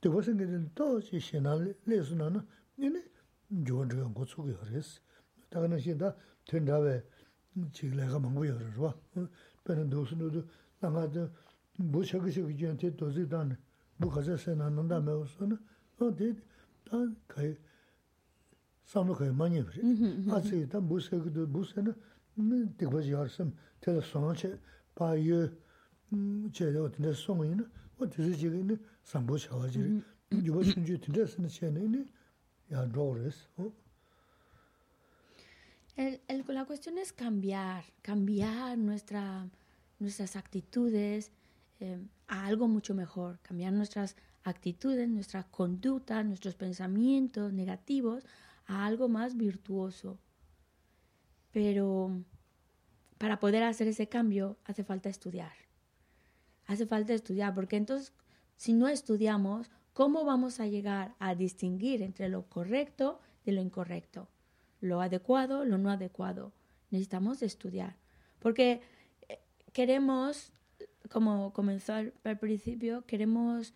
S2: Dikba singi de to ji she na le su na na, nini, jo dhiga go tsugi yore she. Daga na she da, ten dawe, 지글레가 망고 여러와 배는 도스노도 나가도 뭐 저기저기 저한테 도지단 뭐 가자세 나는다 매우서는 어디 다 가이 삼로 가이 많이 그래 아직 다 무색도 무색은 되고지 알았음 제가 손체 바유 제가 어떤데 송이는 어디서 지금 삼보 차와지 이거 신주 드레스는 체내니 야 로레스 어?
S1: El, el, la cuestión es cambiar, cambiar nuestra, nuestras actitudes eh, a algo mucho mejor, cambiar nuestras actitudes, nuestra conducta, nuestros pensamientos negativos a algo más virtuoso. Pero para poder hacer ese cambio hace falta estudiar. Hace falta estudiar, porque entonces si no estudiamos, ¿cómo vamos a llegar a distinguir entre lo correcto de lo incorrecto? Lo adecuado, lo no adecuado. Necesitamos estudiar. Porque eh, queremos, como comenzó al, principio, queremos,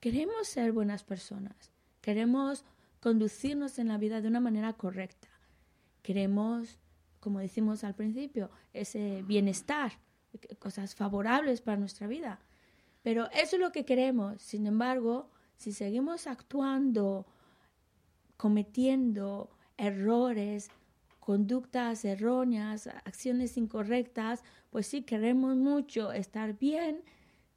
S1: queremos ser buenas personas. Queremos conducirnos en la vida de una manera correcta. Queremos, como decimos al principio, ese bienestar, cosas favorables para nuestra vida. Pero eso es lo que queremos. Sin embargo, si seguimos actuando, cometiendo errores, conductas erróneas, acciones incorrectas, pues sí queremos mucho estar bien,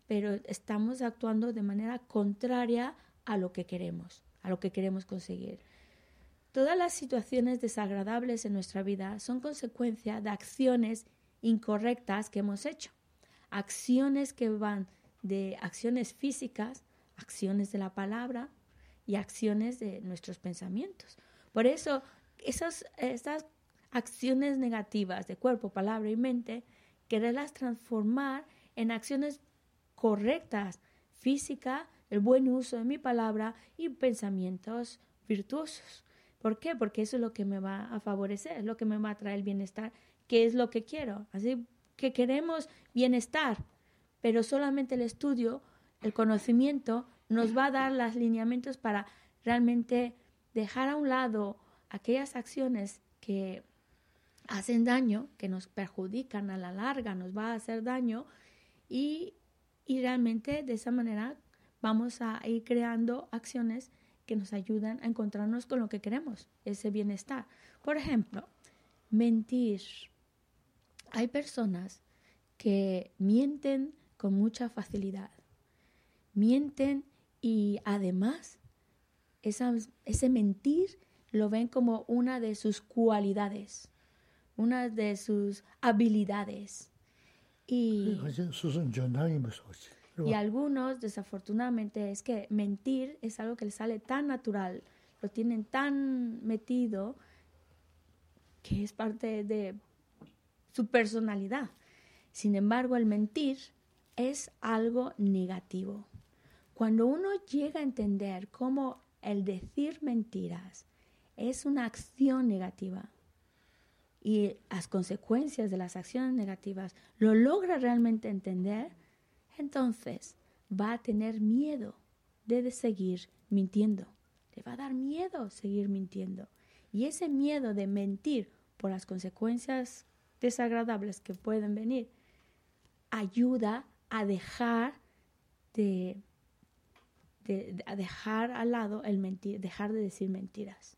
S1: pero estamos actuando de manera contraria a lo que queremos, a lo que queremos conseguir. Todas las situaciones desagradables en nuestra vida son consecuencia de acciones incorrectas que hemos hecho. Acciones que van de acciones físicas, acciones de la palabra y acciones de nuestros pensamientos. Por eso, esas, esas acciones negativas de cuerpo, palabra y mente, quererlas transformar en acciones correctas, física, el buen uso de mi palabra y pensamientos virtuosos. ¿Por qué? Porque eso es lo que me va a favorecer, es lo que me va a traer el bienestar, que es lo que quiero. Así que queremos bienestar, pero solamente el estudio, el conocimiento, nos va a dar los lineamientos para realmente dejar a un lado aquellas acciones que hacen daño, que nos perjudican a la larga, nos va a hacer daño y, realmente de esa manera vamos a ir creando acciones que nos ayudan a encontrarnos con lo que queremos, ese bienestar. Por ejemplo, mentir. Hay personas que mienten con mucha facilidad. Mienten y además ese mentir lo ven como una de sus cualidades, una de sus habilidades. Y, y algunos, desafortunadamente, es que mentir es algo que les sale tan natural, lo tienen tan metido que es parte de su personalidad. Sin embargo, el mentir es algo negativo. Cuando uno llega a entender cómo el decir mentiras es una acción negativa y las consecuencias de las acciones negativas lo logra realmente entender, entonces va a tener miedo de seguir mintiendo. Le va a dar miedo seguir mintiendo. Y ese miedo de mentir por las consecuencias desagradables que pueden venir ayuda a dejar de, a dejar al lado el mentir, dejar de decir mentiras.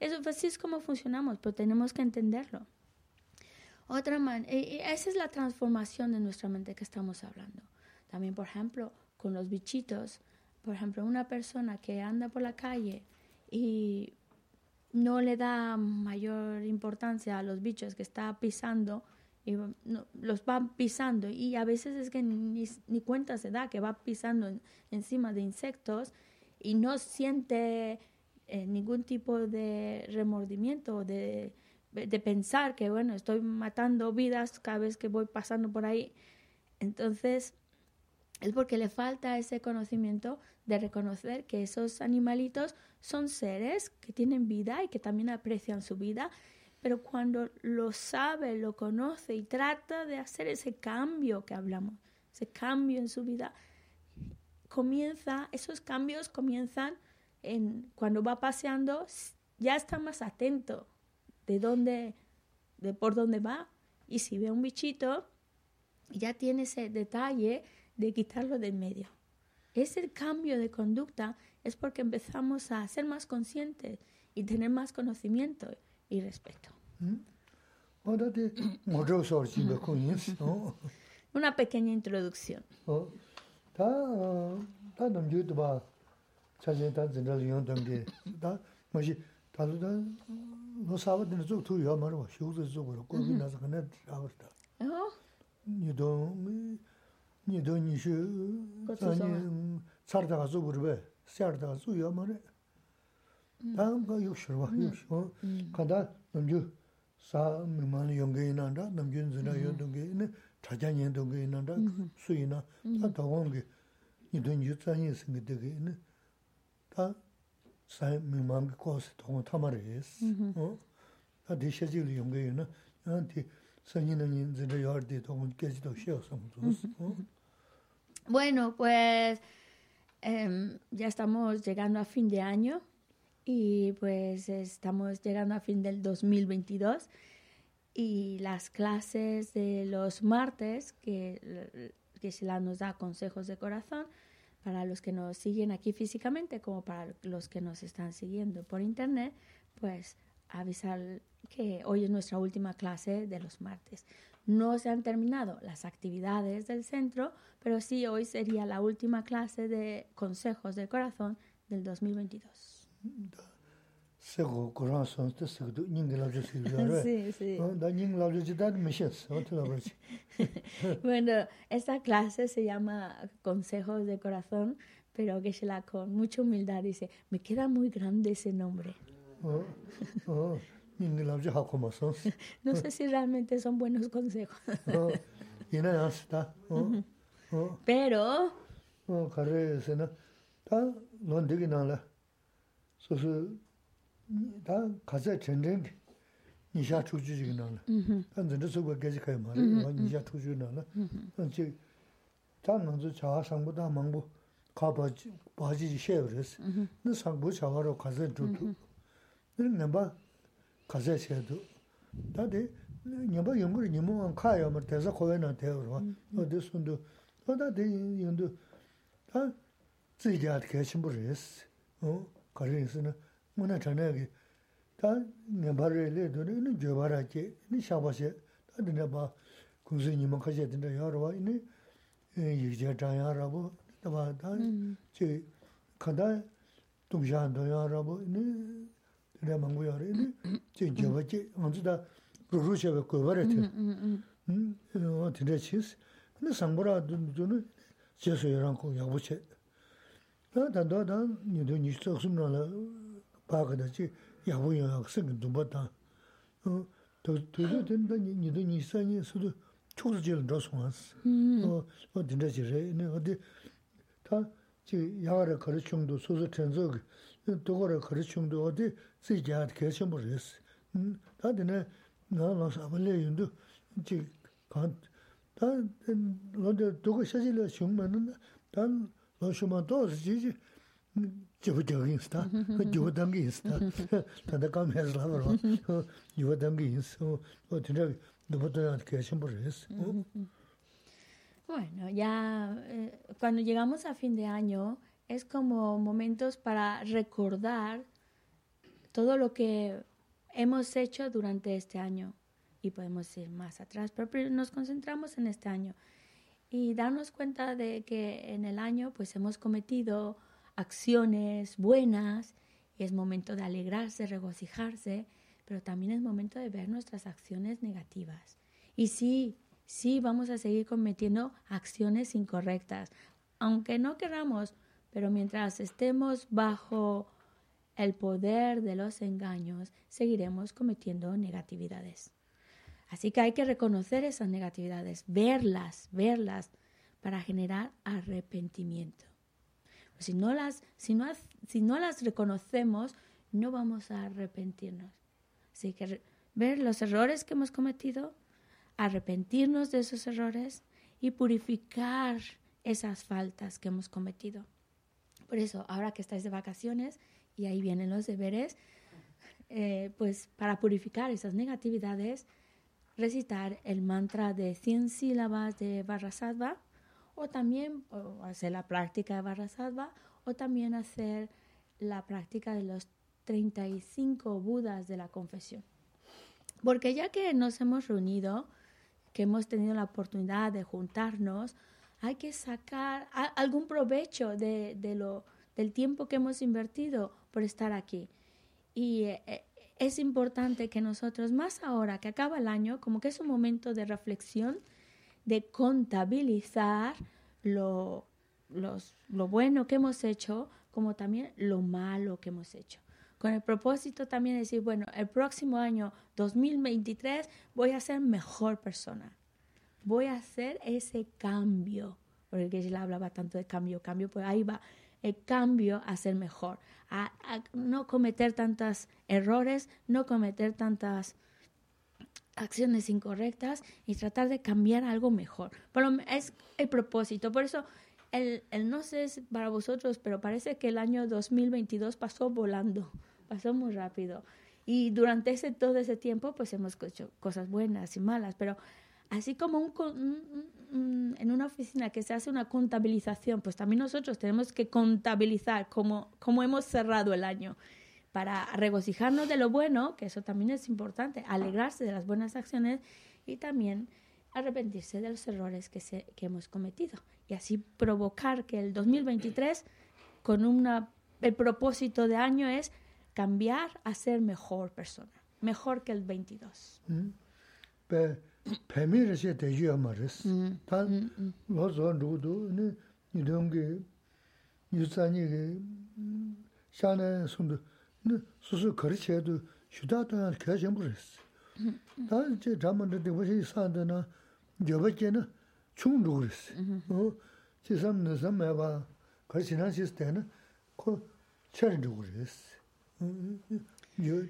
S1: Eso así es como funcionamos, pero tenemos que entenderlo. Otra man esa es la transformación de nuestra mente que estamos hablando. También, por ejemplo, con los bichitos, por ejemplo, una persona que anda por la calle y no le da mayor importancia a los bichos que está pisando y los va pisando y a veces es que ni, ni cuenta se da que va pisando encima de insectos y no siente eh, ningún tipo de remordimiento, de, de pensar que, bueno, estoy matando vidas cada vez que voy pasando por ahí. Entonces, es porque le falta ese conocimiento de reconocer que esos animalitos son seres que tienen vida y que también aprecian su vida, pero cuando lo sabe, lo conoce y trata de hacer ese cambio que hablamos, ese cambio en su vida, comienza, esos cambios comienzan cuando va paseando, ya está más atento de dónde, de por dónde va. Y si ve un bichito, ya tiene ese detalle de quitarlo de en medio. Ese cambio de conducta es porque empezamos a ser más conscientes y tener más conocimiento y respeto. ¿Mm? Una pequeña introducción.
S2: chachen ta zindra liyon tamde, ta mashi, ta lu ta lo sawa dina zuk tu yuwa marwa, xiu zi zuk waro, kubi nasa khana rabar ta. Nido, nido nishu, zani tsar daga zuk waro bay, siar daga zuk yuwa marwa. Ta nga yuk shirwa, yuk shirwa. Kanda namju sa mimani yunga inanda, namju zindra yuwa dunga ina, chajan yin dunga inanda, su ina, ta tawangi, nido nishu zanyi singa diga ina, 다 사이 미망 코스 통 타마레스 어 아디 셰지리 용게나 안티 선이는 인즈의 여디 통 깨지도 쉬어서 어
S1: Bueno, pues eh, ya estamos llegando a fin de año Y pues estamos llegando a fin del 2022 y las clases de los martes que, que se nos da consejos de corazón, para los que nos siguen aquí físicamente como para los que nos están siguiendo por internet, pues avisar que hoy es nuestra última clase de los martes. No se han terminado las actividades del centro, pero sí hoy sería la última clase de consejos del corazón del 2022.
S2: Sí, sí. Da.
S1: Bueno, esta clase se llama Consejos de Corazón, pero que se la con mucha humildad dice, me queda muy grande ese nombre. Oh,
S2: oh.
S1: No sé si realmente son buenos consejos.
S2: Oh.
S1: Pero
S2: diga nada. So 다 가자 전쟁 니샤 투주지기 나나 한전도 저거 계속 가요 말이 니샤 투주 나나 언제 단능도 자아 상보다 망보 가바지 바지 쉐브레스 너 상보 자가로 가자 두두 너는 봐 가자 쉐도 다데 녀바 연구를 녀모 카요 뭐 대서 코에나 대어로 어디 손도 어다 대 연도 다 지지할 게 심부르스 어 kari isi na muna chanaya ki ta nyambari le do ni ina jobara ki, ina shaba she, ta dina ba kunzi nima kashe dina yarwa, ina yikja chaya rabu, taba ta chi kanda tungshaan do ya rabu, ina dina mangu ya rabu, ina chi joba chi, anzu ta ruru sheba gobara ti, ina chis, ina sangbara do ni jesu yaranku yabu che, 단도다 니도 니 속숨나라 바가다지 야부여 학생 좀봤다 어 도도 된다 니도 니 산이 수도 초르질 넣어서 어 어딘데 지래 네 어디 다지 야를 거르충도 소소 전적 도거를 거르충도 어디 쓰자 계신 버렸어 음 다들 나나 사발레 윤도 간 단, 너도 두고 셔질러 shum만은 단 너슈만 또 지지 저거적인 스타 저거 담기 스타 단다 감 해서 하러 이거 담기 있어 어 진짜 너부터 que siempre es
S1: Bueno, ya eh, cuando llegamos a fin de año es como momentos para recordar todo lo que hemos hecho durante este año y podemos ir más atrás, pero nos concentramos en este año y darnos cuenta de que en el año pues hemos cometido acciones buenas y es momento de alegrarse, regocijarse, pero también es momento de ver nuestras acciones negativas. Y sí, sí vamos a seguir cometiendo acciones incorrectas, aunque no queramos, pero mientras estemos bajo el poder de los engaños, seguiremos cometiendo negatividades. Así que hay que reconocer esas negatividades, verlas, verlas para generar arrepentimiento. Pues si, no las, si, no, si no las reconocemos, no vamos a arrepentirnos. Así que ver los errores que hemos cometido, arrepentirnos de esos errores y purificar esas faltas que hemos cometido. Por eso, ahora que estáis de vacaciones y ahí vienen los deberes, eh, pues para purificar esas negatividades, recitar el mantra de 100 sílabas de Vajrasattva o también hacer la práctica de Vajrasattva o también hacer la práctica de los 35 Budas de la confesión. Porque ya que nos hemos reunido, que hemos tenido la oportunidad de juntarnos, hay que sacar algún provecho de, lo, del tiempo que hemos invertido por estar aquí. Y eh, es importante que nosotros, más ahora que acaba el año, como que es un momento de reflexión, de contabilizar lo, lo bueno que hemos hecho, como también lo malo que hemos hecho. Con el propósito también de decir, bueno, el próximo año 2023 voy a ser mejor persona. Voy a hacer ese cambio. Porque él hablaba tanto de cambio, cambio, pues ahí va el cambio a ser mejor, a, no cometer tantos errores, no cometer tantas acciones incorrectas y tratar de cambiar algo mejor. Pero es el propósito. Por eso, el, el, no sé para vosotros, pero parece que el año 2022 pasó volando, pasó muy rápido. Y durante ese, todo ese tiempo, pues hemos hecho cosas buenas y malas, pero así como un, en una oficina que se hace una contabilización, pues también nosotros tenemos que contabilizar cómo, cómo hemos cerrado el año para regocijarnos de lo bueno, que eso también es importante, alegrarse de las buenas acciones y también arrepentirse de los errores que, se, que hemos cometido y así provocar que el 2023 con una, el propósito de año es cambiar a ser mejor persona, mejor que el 22.
S2: pēmī rā pēmī rāshē tēshī yāma rās. Tā lō sōn rū tu, nī dōng kī, nī sāñi kī, shāne sōn tu, nī sūsū kārī chē tu, shūtā tu yā kā shēmbu rās. Tā chē dhāma rā tī wāshī sān tu na, gyabā chē na, chūng rū rās. Chē sām nā sām mē bā, kārī chē nā shīs tē na, kō chē rā rū rās.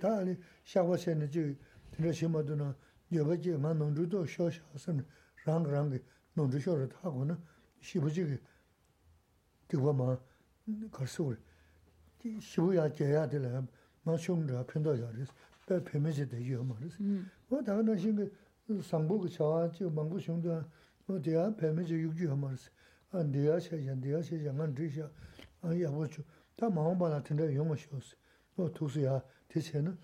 S2: Tā nī shā wā shē na chī, tī rā shē mā tu na, 여바지 만 농주도 쇼샤선 랑랑게 농주쇼를 타고는 시부지게 그거만 걸수를 시부야 제야 될래 마숑도 편도 자리스 배 페메지 되요 말이스 뭐 다른 신게 상부가 저와 저 망부숑도 뭐 대야 페메지 육주 말이스 안 대야 세jan 대야 세jan 안 드셔 아 야보죠 다 마음바나 텐데 용어 쇼스. 뭐 두수야 대체는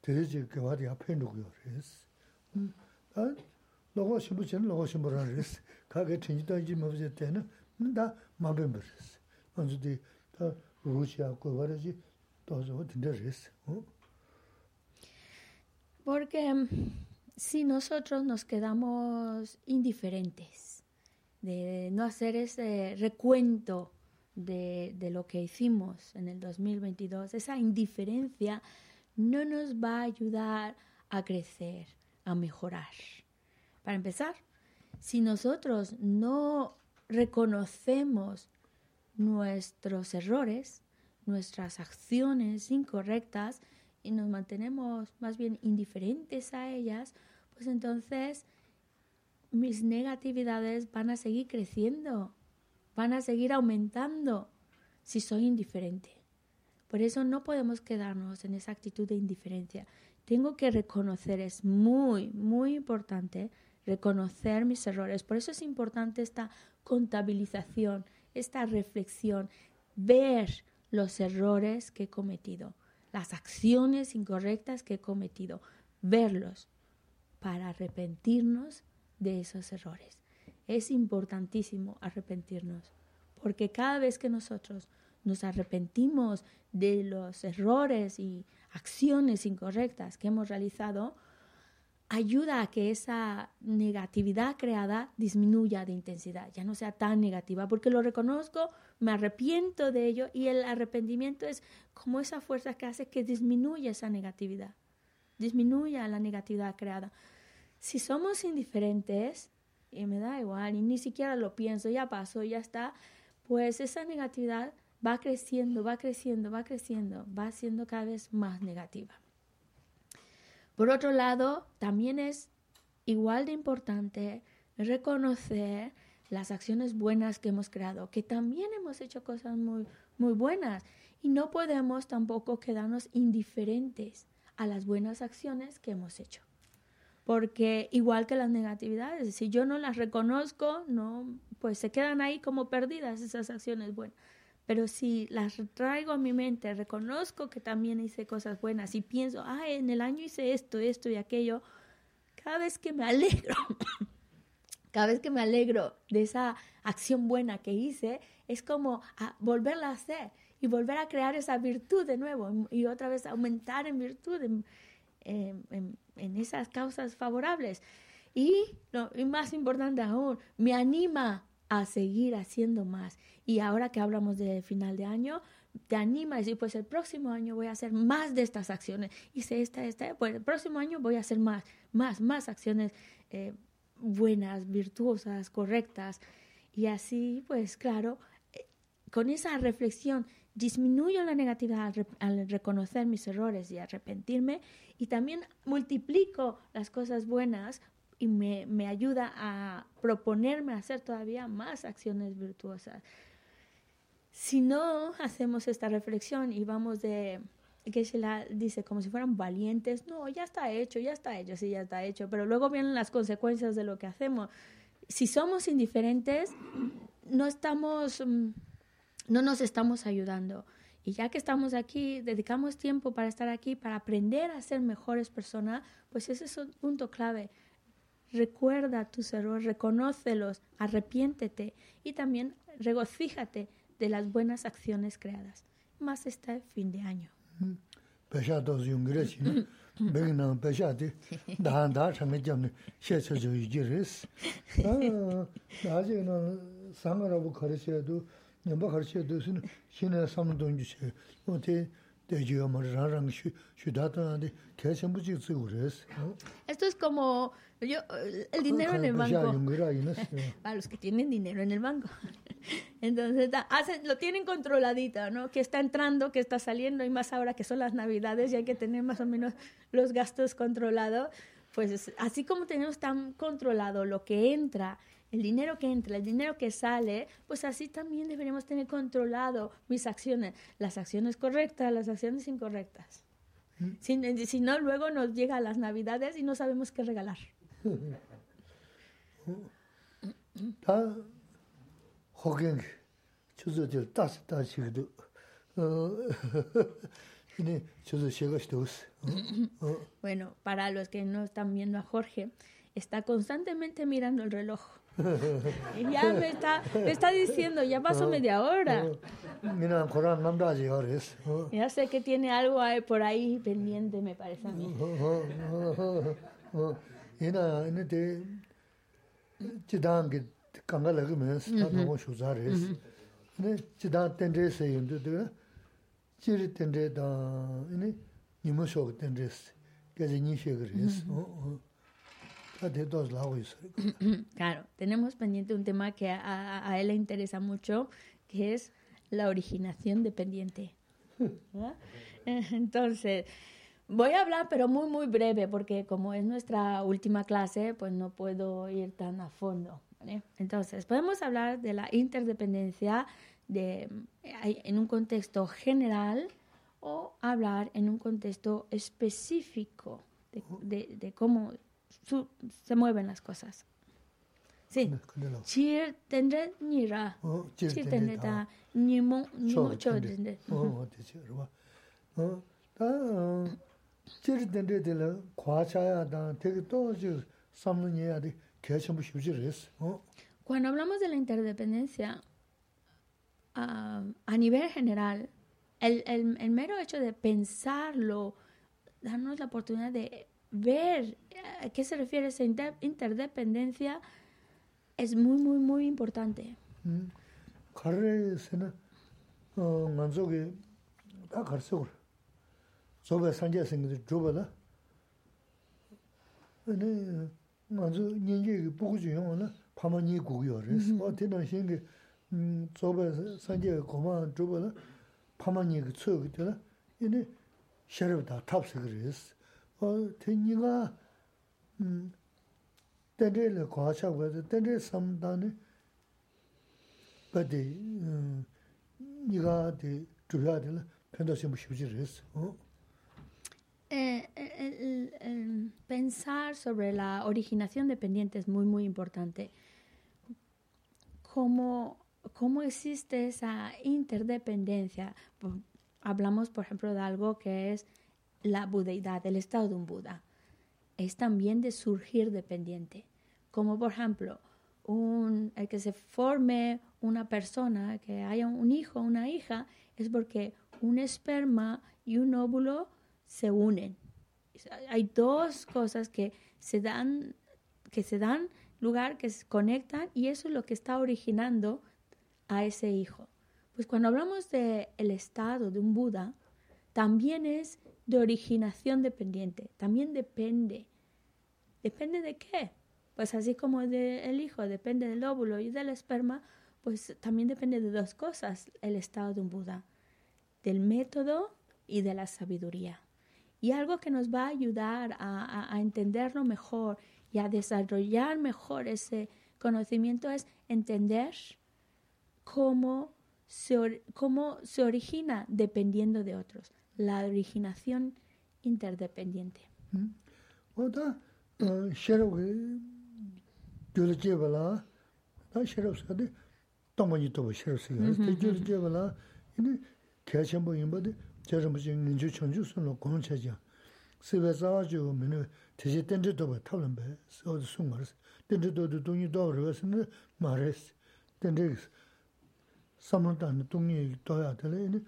S2: 대지 그와디야 펜두고요. 그래서 음. 아 너가 심부 전 너가 심부라 그래서 가게 진지도 이제 뭐 이제 때는 다 마음은 버렸어. 언제디 다 루시아 그 말이지 또저 된다 그랬어. 어?
S1: Porque si nosotros nos quedamos indiferentes de no hacer ese recuento de, de, lo que hicimos en el 2022, esa indiferencia no nos va a ayudar a crecer, a mejorar. Para empezar, si nosotros no reconocemos nuestros errores, nuestras acciones incorrectas y nos mantenemos más bien indiferentes a ellas, pues entonces mis negatividades van a seguir creciendo, van a seguir aumentando si soy indiferente. Por eso no podemos quedarnos en esa actitud de indiferencia. Tengo que reconocer, es muy, muy importante reconocer mis errores. Por eso es importante esta contabilización, esta reflexión, ver los errores que he cometido, las acciones incorrectas que he cometido, verlos para arrepentirnos de esos errores. Es importantísimo arrepentirnos, porque cada vez que nosotros nos arrepentimos de los errores y acciones incorrectas que hemos realizado, ayuda a que esa negatividad creada disminuya de intensidad, ya no sea tan negativa, porque lo reconozco, me arrepiento de ello y el arrepentimiento es como esa fuerza que hace que disminuya esa negatividad, disminuya la negatividad creada. Si somos indiferentes, y me da igual, y ni siquiera lo pienso, ya pasó, ya está, pues esa negatividad va creciendo, va creciendo, va creciendo, va siendo cada vez más negativa. Por otro lado, también es igual de importante reconocer las acciones buenas que hemos creado, que también hemos hecho cosas muy, muy buenas y no podemos tampoco quedarnos indiferentes a las buenas acciones que hemos hecho. Porque igual que las negatividades, si yo no las reconozco, no, pues se quedan ahí como perdidas esas acciones buenas. Pero si las traigo a mi mente, reconozco que también hice cosas buenas y pienso, ah, en el año hice esto, esto y aquello, cada vez que me alegro, cada vez que me alegro de esa acción buena que hice, es como a volverla a hacer y volver a crear esa virtud de nuevo y otra vez aumentar en virtud en, en, en esas causas favorables. Y, lo, y más importante aún, me anima a seguir haciendo más. Y ahora que hablamos de final de año, te anima a decir, pues el próximo año voy a hacer más de estas acciones. Hice esta, esta, pues el próximo año voy a hacer más, más, más acciones eh, buenas, virtuosas, correctas. Y así, pues claro, eh, con esa reflexión disminuyo la negatividad al, reconocer mis errores y arrepentirme y también multiplico las cosas buenas y me, me ayuda a proponerme hacer todavía más acciones virtuosas. Si no hacemos esta reflexión y vamos de, que se la dice como si fueran valientes, no, ya está hecho, ya está hecho, sí, ya está hecho, pero luego vienen las consecuencias de lo que hacemos. Si somos indiferentes, no estamos, no nos estamos ayudando. Y ya que estamos aquí, dedicamos tiempo para estar aquí, para aprender a ser mejores personas, pues ese es un punto clave. Recuerda tus errores, reconócelos, arrepiéntete y también regocíjate de las buenas acciones creadas. Más este fin de año. Esto es como yo, el dinero en el banco. Para los que tienen dinero en el banco. Entonces, hacen, lo tienen controladito, ¿no? Que está entrando, que está saliendo, y más ahora que son las navidades y hay que tener más o menos los gastos controlados. Pues así como tenemos tan controlado lo que entra, el dinero que entra, el dinero que sale, pues así también deberíamos tener controlado mis acciones, las acciones correctas, las acciones incorrectas. Si, si, no, luego nos llega las navidades y no sabemos qué regalar. bueno, para los que no están viendo a Jorge, está constantemente mirando el reloj. Ya me está, me está diciendo, ya pasó media hora. Ya sé que tiene algo por ahí pendiente, me parece a mí. Claro, tenemos pendiente un tema que a, él le interesa mucho, que es la originación dependiente. Entonces, voy a hablar, pero muy, muy breve, porque como es nuestra última clase, pues no puedo ir tan a fondo. Entonces, podemos hablar de la interdependencia de, en un contexto general o hablar en un contexto específico de, de cómo su, se mueven las cosas. Sí. Chir tendre ni ra. Chir tendre da ni mo ni mo cho tendre. Oh, de chir wa.
S2: Oh, ta chir tendre de la kwa cha ya da te to ju sam ni ya de que son muy res.
S1: Cuando hablamos de la interdependencia uh, a nivel general, el, el, el mero hecho de pensarlo, darnos la oportunidad de ver a qué se refiere esa interdependencia es muy, muy, muy importante.
S2: Sena, nganzo ge, da karse ur. Sobe sanje singi zhuba da. Ane, nganzo nyingi ge buku ju yunga na, pama nyi gu yo res. O tena shingi, sobe sanje ge koma zhuba da, pama nyi ge tsuyo ge tila, ane, sharib da tapsi ge res. 어 테니가 음 때를 과차고 때를 삼다네 근데 음 니가 되 주야들 편도시 무시지르스 어
S1: Eh, el, el, pensar sobre la originación dependiente es muy, muy importante. ¿Cómo, cómo existe esa interdependencia? Hablamos, por ejemplo, de algo que es la budeidad, el estado de un Buda, es también de surgir dependiente. Como por ejemplo, un, el que se forme una persona, que haya un hijo, una hija, es porque un esperma y un óvulo se unen. Hay dos cosas que se dan, que se dan lugar, que se conectan y eso es lo que está originando a ese hijo. Pues cuando hablamos del el estado de un Buda, también es de originación dependiente. También depende. ¿Depende de qué? Pues así como del hijo depende del óvulo y del esperma, pues también depende de dos cosas el estado de un Buda, del método y de la sabiduría. Y algo que nos va a ayudar a, entenderlo mejor y a desarrollar mejor ese conocimiento es entender cómo cómo se origina dependiendo de otros la originación interdependiente.
S2: Hmm. Oda sherab gyur jeba la, da sherab sakade tangma yitoba sherab sakade, da gyur jeba la, ini kaya chenpo yinba de jaram bachi nginchu chanchu sunlo gong cha jang, siwe zawa jigo minu teche tenze toba tablan bay, oda sungar, tenze toba dungi dawa rwa sinna ma res, tenze samlantani dungi doya tala, ini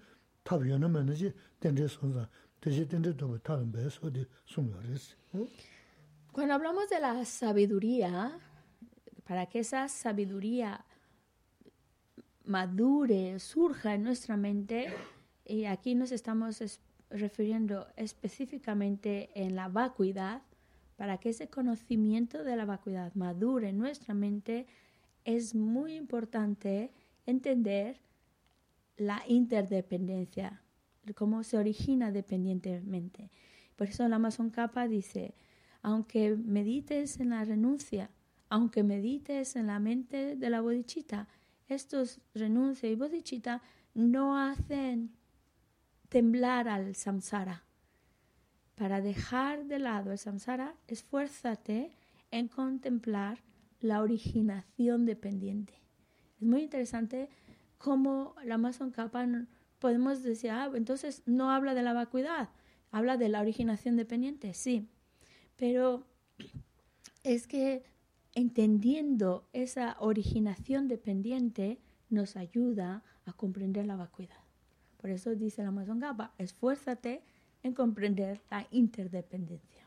S2: Cuando
S1: hablamos de la sabiduría, para que esa sabiduría madure, surja en nuestra mente, y aquí nos estamos refiriendo específicamente en la vacuidad, para que ese conocimiento de la vacuidad madure en nuestra mente, es muy importante entender la interdependencia, cómo se origina dependientemente. Por eso la Amazon Capa dice, aunque medites en la renuncia, aunque medites en la mente de la bodichita, estos renuncia y bodichita no hacen temblar al samsara. Para dejar de lado el samsara, esfuérzate en contemplar la originación dependiente. Es muy interesante cómo la Amazon Kappa podemos decir, ah, entonces no habla de la vacuidad, habla de la originación dependiente, sí. Pero es que entendiendo esa originación dependiente nos ayuda a comprender la vacuidad. Por eso dice la Amazon Gaba, esfuérzate en comprender la interdependencia.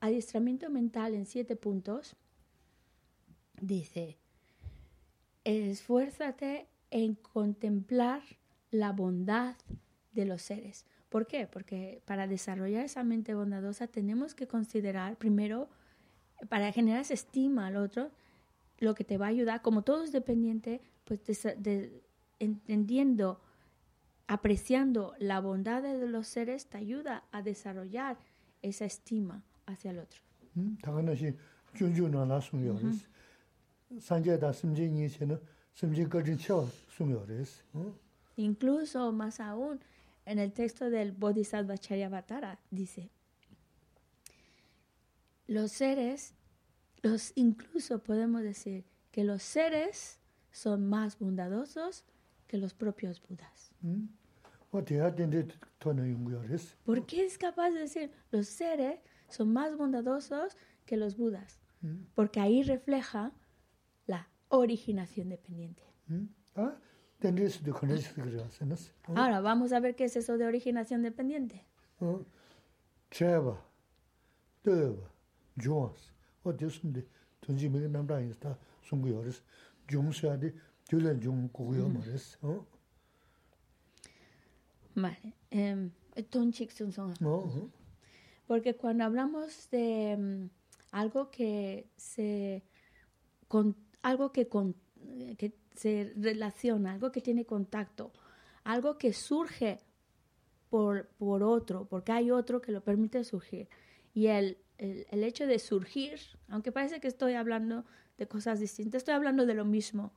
S1: Adiestramiento mental en siete puntos, dice, esfuérzate en contemplar la bondad de los seres. ¿Por qué? Porque para desarrollar esa mente bondadosa tenemos que considerar primero, para generar esa estima al otro, lo que te va a ayudar, como todo es dependiente, pues entendiendo, apreciando la bondad de los seres, te ayuda a desarrollar esa estima hacia el otro. Incluso más aún, en el texto del Bodhisattva Charyavatara dice, los seres los, incluso podemos decir que los seres son más bondadosos que los propios Budas. ¿Por qué es capaz de decir los seres son más bondadosos que los Budas? Mm. Porque ahí refleja la originación dependiente. Mm. Ah, Ahora, vamos a ver qué es eso de originación dependiente. Ah, Vale. Eh, Porque cuando hablamos de um, algo que se con, algo que, con, que se relaciona, algo que tiene contacto, algo que surge por, por otro, porque hay otro que lo permite surgir. Y el el, hecho de surgir, aunque parece que estoy hablando de cosas distintas, estoy hablando de lo mismo.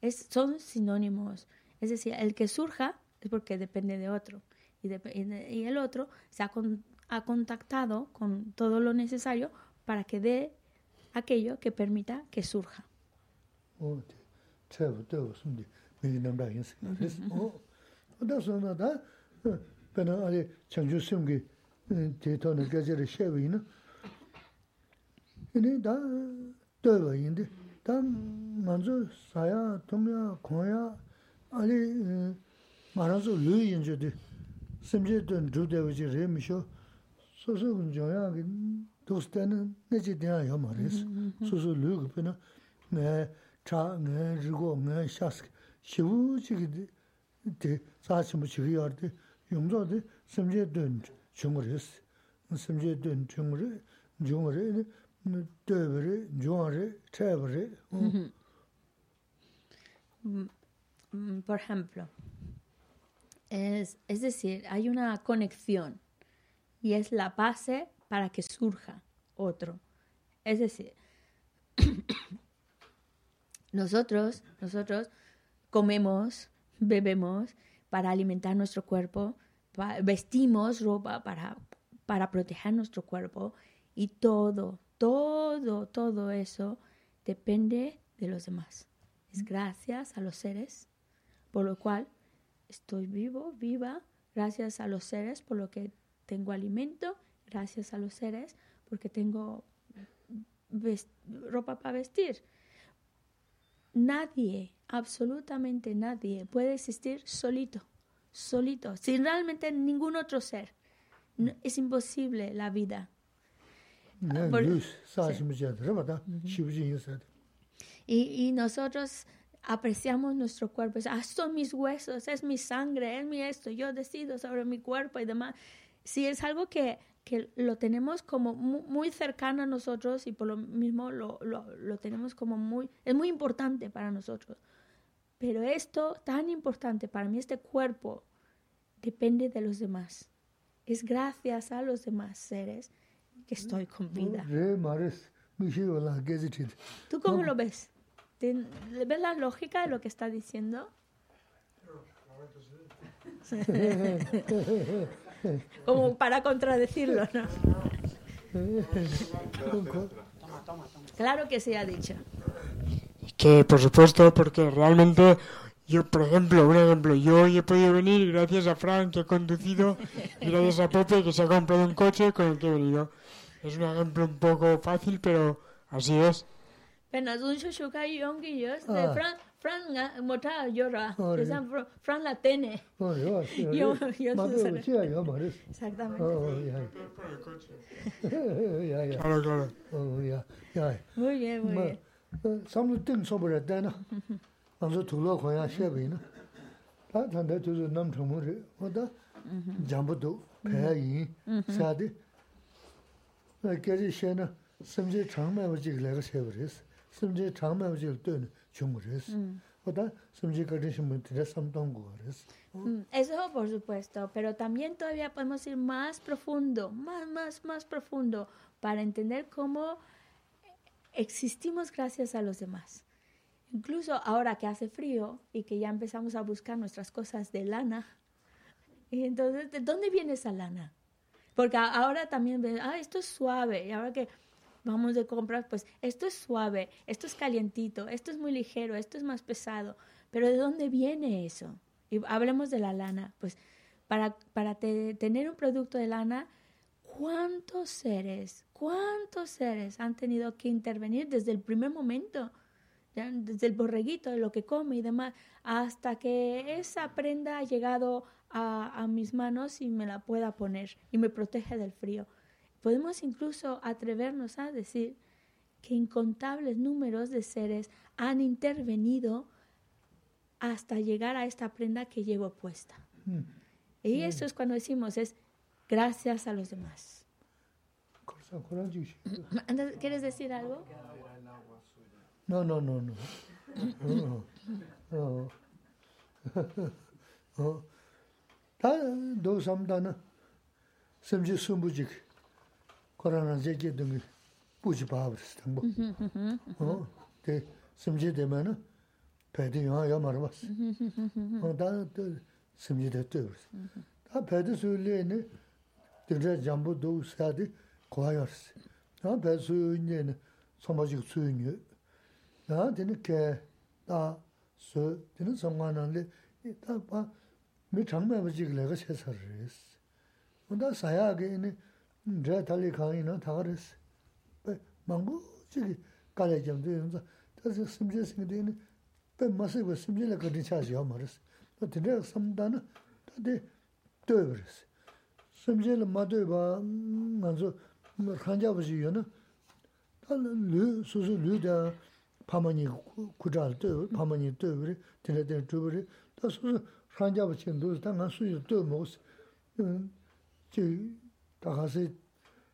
S1: Es, son sinónimos. Es decir, el que surja es porque depende de otro. Y, y el otro se ha, ha, contactado con todo lo necesario para que dé aquello que permita que surja.
S2: Gōn jōyā gī dōs tēnā nē chī tēnā yō mā rēs, sōsō lū gī pēnā ngā chā, ngā rīgō, ngā shās kī, shivū chī gī dī, sā chī mū chī gī yār dī, yōngzō dī simchī dōn chōng rēs, simchī dōn chōng rē, chōng rē,
S1: Por ejemplo, es, es decir, hay una conexión y es la base para que surja otro. Es decir, nosotros, nosotros comemos, bebemos para alimentar nuestro cuerpo, vestimos ropa para, para proteger nuestro cuerpo y todo, todo, todo eso depende de los demás. Es gracias a los seres, por lo cual estoy vivo, viva, gracias a los seres, por lo que tengo alimento, gracias a los seres, porque tengo ropa para vestir. Nadie, absolutamente nadie puede existir solito, solito, sin realmente ningún otro ser. es imposible la vida. Y, y nosotros apreciamos nuestro cuerpo. Ah, son mis huesos, es mi sangre, es mi esto. Yo decido sobre mi cuerpo y demás. Si es algo que que lo tenemos como muy, cercano a nosotros y por lo mismo lo, lo, tenemos como muy, es muy importante para nosotros. Pero esto tan importante para mí, este cuerpo, depende de los demás. Es gracias a los demás seres que estoy con vida. ¿Tú cómo lo ves? ¿Ves la lógica de lo que está diciendo? Como para contradecirlo, ¿no? Claro que se ha dicho.
S3: Que por supuesto, porque realmente yo, por ejemplo, un ejemplo, yo hoy he podido venir gracias a Frank que ha conducido y gracias a Pepe que se ha comprado un coche con el que he venido. Es un ejemplo un poco fácil, pero así es.
S1: pena zun shu shu kai yong gi yes de ah. fran fran nga mota yora. Ah, Desan fran la tene.
S2: Oh yo yo yo ma de chi yo ma oh, oh, de
S1: exactamente
S2: oh ya. Ya ya.
S3: Claro claro
S2: oh ya ya.
S1: Muy bien muy bien
S2: sam lu ting so bra da na. Ma zo tu lo ko ya she bi na. Ta ta de tu nam thum re. Ma da jam bu do pe yi sa de ke ji she na samje chang ma ji la ga she bris le ge shebe res. Simje chang ma bu ji de Mm.
S1: Mm, eso por supuesto, pero también todavía podemos ir más profundo, más, más, más profundo, para entender cómo existimos gracias a los demás. Incluso ahora que hace frío y que ya empezamos a buscar nuestras cosas de lana, y entonces, ¿de dónde viene esa lana? Porque ahora también ah, esto es suave, y ahora que vamos de compras, pues esto es suave, esto es calientito, esto es muy ligero, esto es más pesado. Pero ¿de dónde viene eso? Y hablemos de la lana. Pues para, para tener un producto de lana, ¿cuántos seres, cuántos seres han tenido que intervenir desde el primer momento? desde el borreguito, de lo que come y demás, hasta que esa prenda ha llegado a, a mis manos y me la pueda poner y me protege del frío. Podemos incluso atrevernos a decir que incontables números de seres han intervenido hasta llegar a esta prenda que llevo puesta. Mm. Y eso es cuando decimos, es gracias a los demás. ¿Quieres decir algo?
S2: No, no, no, no. 코로나 제게 등이 부지 바버스 등고 어 데, 심지 되면은 배드 영화 말아 봤어 어다또 심지 됐대 다 배드 술래네 되게 잠부 도 사디 고아였어 다 배드 술래네 소마직 수인이 나 되는 게다서 되는 상관한데 다봐 미 장면 버지 내가 세서를 했어 근데 사야게 dre tali kaani na thakaris. Mangu chigi kala jamdo yonza, tasi simche singi deyini, pe masi kwa simche la kati chaasi yaw maris. Tine samdana, tati doy baris. Simche la madoy ba, manzo, khanja bashi yona, tali lu, susu lu da pamani kujal doy, pamani doy bari, tine tine doy bari, ta susu khanja bashi ndozi, ta nga suyu doy mogus, chigi 다 가서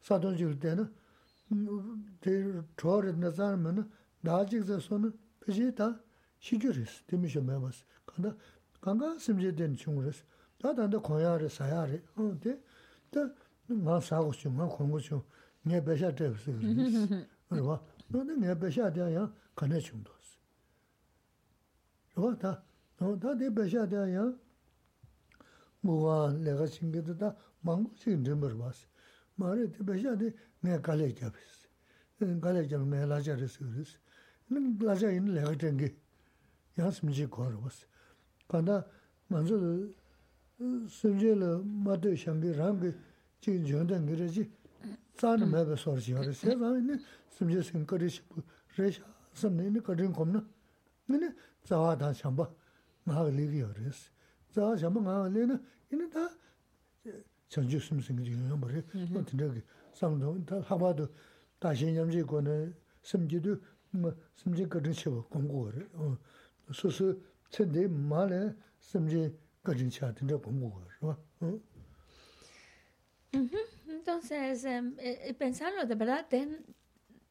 S2: 사돈 줄 때는 대 저를 나자면 나직서 손은 그지 다 시주리스 되미셔 매버스. 간다 간가 심제된 중으로스 다단도 고야를 사야래 어데 다 사고 중앙 공부 중내 배샤 되스 그러와 너는 내 배샤 돼야 간에 중도스 요다 너다 내 배샤 돼야 뭐가 내가 신기도 다 망고 지금 좀 버려봤어. 말에 대배샤데 내가 갈래 잡았어. 갈래 잡으면 내가 라자르스 그랬어. 는 라자 있는 내가 된 게. 야스미지 걸어봤어. 간다 먼저 심지를 마도 샹게 랑게 지금 전된 그러지. 싸는 매버 소리지 그래서 세상에 심지 생거리시 레샤 선내는 거든 겁나. 근데 자와다 샴바 마가 리기 그랬어. 자와 샴바 마가 리는 이는 다
S1: Entonces, em, eh, eh, pensarlo, de verdad,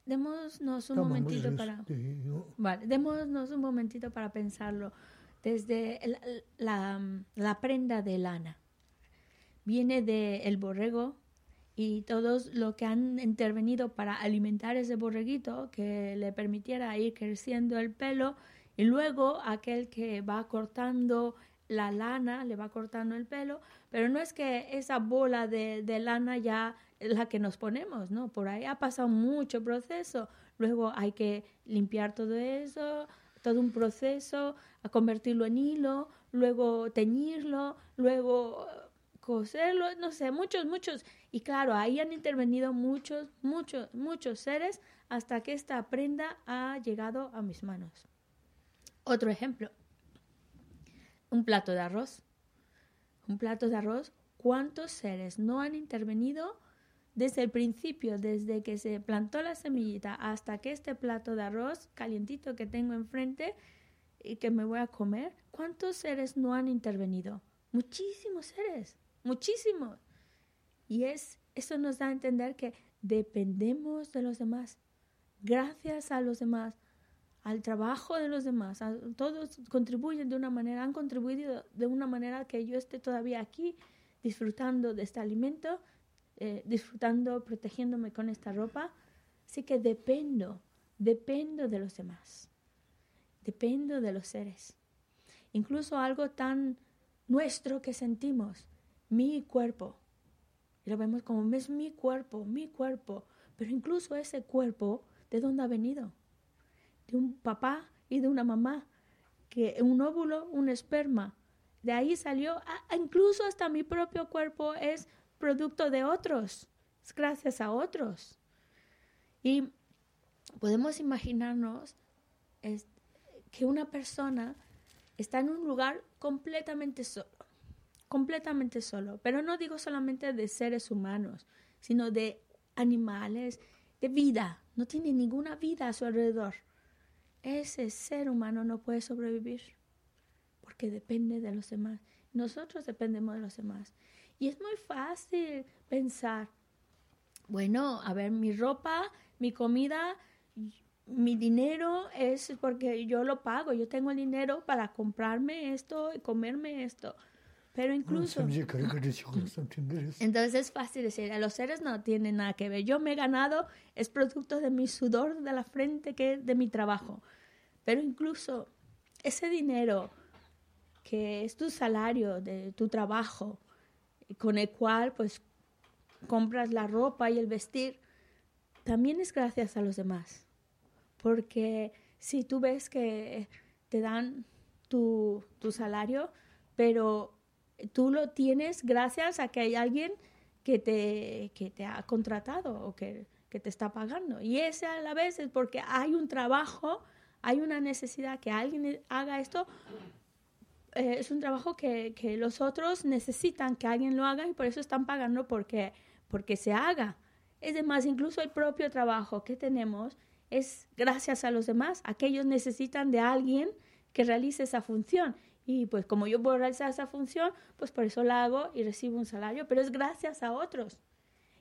S1: démonos un momentito para... Vale, démonos un momentito para pensarlo desde la, la prenda de lana. Viene del borrego y todos los que han intervenido para alimentar ese borreguito que le permitiera ir creciendo el pelo y luego aquel que va cortando la lana, le va cortando el pelo, pero no es que esa bola de, de lana ya la que nos ponemos, ¿no? Por ahí ha pasado mucho proceso, luego hay que limpiar todo eso, todo un proceso, a convertirlo en hilo, luego teñirlo, luego coserlo, no sé, muchos, muchos. Y claro, ahí han intervenido muchos, muchos, muchos seres hasta que esta prenda ha llegado a mis manos. Otro ejemplo, un plato de arroz. Un plato de arroz, ¿cuántos seres no han intervenido desde el principio, desde que se plantó la semillita hasta que este plato de arroz calientito que tengo enfrente y que me voy a comer? ¿Cuántos seres no han intervenido? Muchísimos seres, muchísimos. Y es, eso nos da a entender que dependemos de los demás, gracias a los demás, al trabajo de los demás. todos contribuyen de una manera, han contribuido de una manera que yo esté todavía aquí disfrutando de este alimento, eh, disfrutando, protegiéndome con esta ropa. Así que dependo, dependo de los demás, dependo de los seres. Incluso algo tan nuestro que sentimos, mi cuerpo. Y lo vemos como es mi cuerpo, mi cuerpo. Pero incluso ese cuerpo, ¿de dónde ha venido? De un papá y de una mamá. Que un óvulo, un esperma. De ahí salió, ah, incluso hasta mi propio cuerpo es producto de otros. Es gracias a otros. Y podemos imaginarnos que una persona está en un lugar completamente solo completamente solo. Pero no digo solamente de seres humanos, sino de animales, de vida. No tiene ninguna vida a su alrededor. Ese ser humano no puede sobrevivir porque depende de los demás. Nosotros dependemos de los demás. Y es muy fácil pensar, bueno, a ver, mi ropa, mi comida, mi dinero es porque yo lo pago, yo tengo el dinero para comprarme esto y comerme esto. Pero incluso... Entonces es fácil decir, los seres no tienen nada que ver. Yo me he ganado, es producto de mi sudor de la frente, que de mi trabajo. Pero incluso ese dinero que es tu salario de tu trabajo, con el cual pues compras la ropa y el vestir, también es gracias a los demás. Porque si tú ves que te dan tu, tu salario, pero tú lo tienes gracias a que hay alguien que te, que te ha contratado o que, que te está pagando. Y ese a la vez es porque hay un trabajo, hay una necesidad que alguien haga esto. Eh, es un trabajo que, que, los otros necesitan que alguien lo haga y por eso están pagando porque, porque se haga. Es demás, incluso el propio trabajo que tenemos es gracias a los demás. Aquellos necesitan de alguien que realice esa función. Y pues como yo puedo realizar esa función, pues por eso la hago y recibo un salario, pero es gracias a otros.